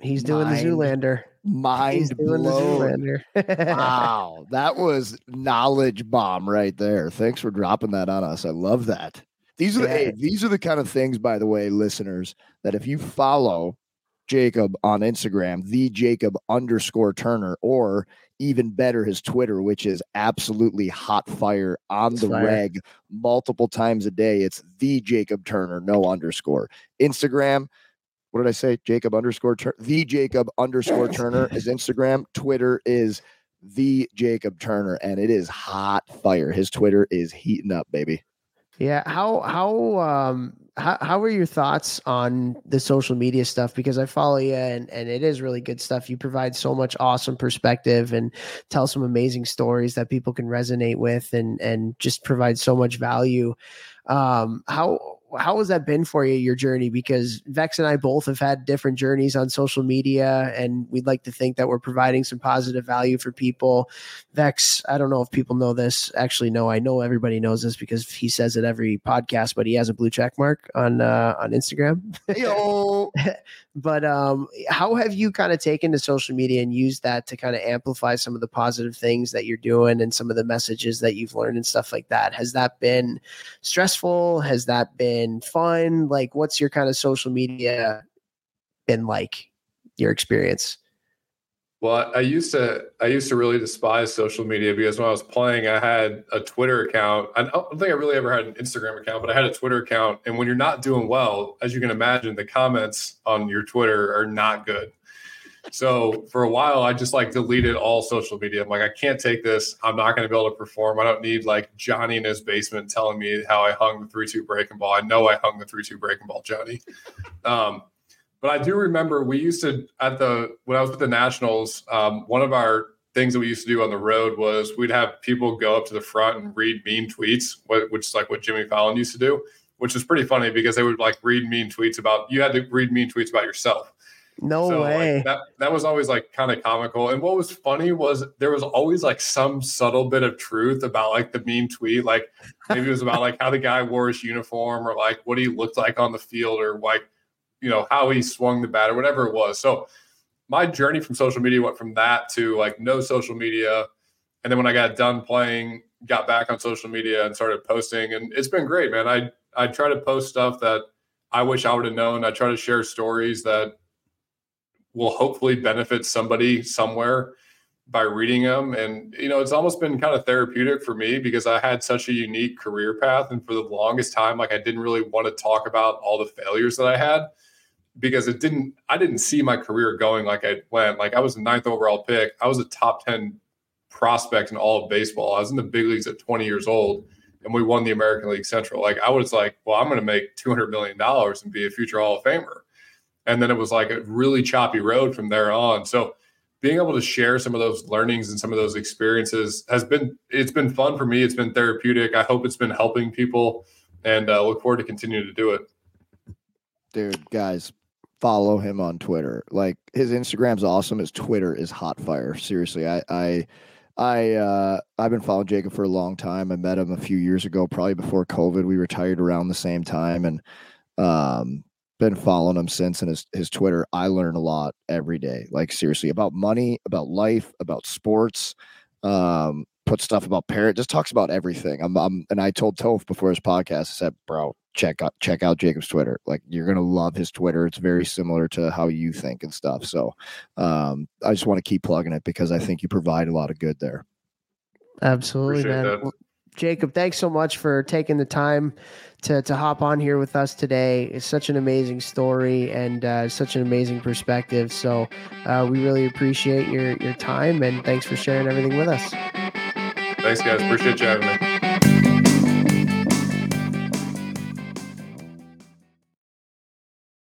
Speaker 1: he's doing the Zoolander
Speaker 2: mind blown. wow, that was knowledge bomb right there. Thanks for dropping that on us. I love that. These are the hey, these are the kind of things, by the way, listeners, that if you follow Jacob on Instagram, the Jacob underscore Turner, or even better, his Twitter, which is absolutely hot fire on the fire. reg multiple times a day. It's the Jacob Turner, no underscore. Instagram, what did I say? Jacob underscore Tur- the Jacob underscore Turner is Instagram. Twitter is the Jacob Turner, and it is hot fire. His Twitter is heating up, baby.
Speaker 1: Yeah. How how um how how are your thoughts on the social media stuff? Because I follow you and, and it is really good stuff. You provide so much awesome perspective and tell some amazing stories that people can resonate with and and just provide so much value. Um how how has that been for you, your journey? Because Vex and I both have had different journeys on social media, and we'd like to think that we're providing some positive value for people. Vex, I don't know if people know this. Actually, no, I know everybody knows this because he says it every podcast, but he has a blue check mark on uh, on Instagram.
Speaker 2: Yo.
Speaker 1: but um, how have you kind of taken to social media and used that to kind of amplify some of the positive things that you're doing and some of the messages that you've learned and stuff like that? Has that been stressful? Has that been been fun? Like, what's your kind of social media been like? Your experience?
Speaker 3: Well, I used to I used to really despise social media because when I was playing, I had a Twitter account. I don't think I really ever had an Instagram account, but I had a Twitter account. And when you're not doing well, as you can imagine, the comments on your Twitter are not good. So for a while, I just like deleted all social media. I'm like, I can't take this. I'm not going to be able to perform. I don't need like Johnny in his basement telling me how I hung the three two breaking ball. I know I hung the three two breaking ball, Johnny. Um, but I do remember we used to at the when I was with the Nationals. Um, one of our things that we used to do on the road was we'd have people go up to the front and read mean tweets, which is like what Jimmy Fallon used to do, which was pretty funny because they would like read mean tweets about you had to read mean tweets about yourself.
Speaker 1: No so, way.
Speaker 3: Like, that that was always like kind of comical. And what was funny was there was always like some subtle bit of truth about like the mean tweet. Like maybe it was about like how the guy wore his uniform or like what he looked like on the field or like you know how he swung the bat or whatever it was. So my journey from social media went from that to like no social media. And then when I got done playing, got back on social media and started posting. And it's been great, man. I I try to post stuff that I wish I would have known. I try to share stories that will hopefully benefit somebody somewhere by reading them. And, you know, it's almost been kind of therapeutic for me because I had such a unique career path. And for the longest time, like I didn't really want to talk about all the failures that I had because it didn't, I didn't see my career going like I went. Like I was a ninth overall pick, I was a top 10 prospect in all of baseball. I was in the big leagues at 20 years old and we won the American League Central. Like I was like, well, I'm going to make $200 million and be a future Hall of Famer and then it was like a really choppy road from there on. So being able to share some of those learnings and some of those experiences has been it's been fun for me. It's been therapeutic. I hope it's been helping people and uh, look forward to continuing to do it.
Speaker 2: Dude guys follow him on twitter. Like his instagram's awesome. His twitter is hot fire. Seriously i i I uh, I've been following Jacob for a long time. I met him a few years ago, probably before COVID. We retired around the same time, and um, been following him since and his, his Twitter. I learn a lot every day, like seriously about money, about life, about sports. Um, put stuff about parrot, just talks about everything. I'm, I'm and I told Toph before his podcast, I said, bro, check out check out Jacob's Twitter. Like you're gonna love his Twitter. It's very similar to how you think and stuff. So um, I just want to keep plugging it because I think you provide a lot of good there.
Speaker 1: Absolutely, Appreciate man. That. Jacob, thanks so much for taking the time to, to hop on here with us today. It's such an amazing story and uh, such an amazing perspective. So uh, we really appreciate your, your time and thanks for sharing everything with us.
Speaker 3: Thanks, guys. Appreciate you having me.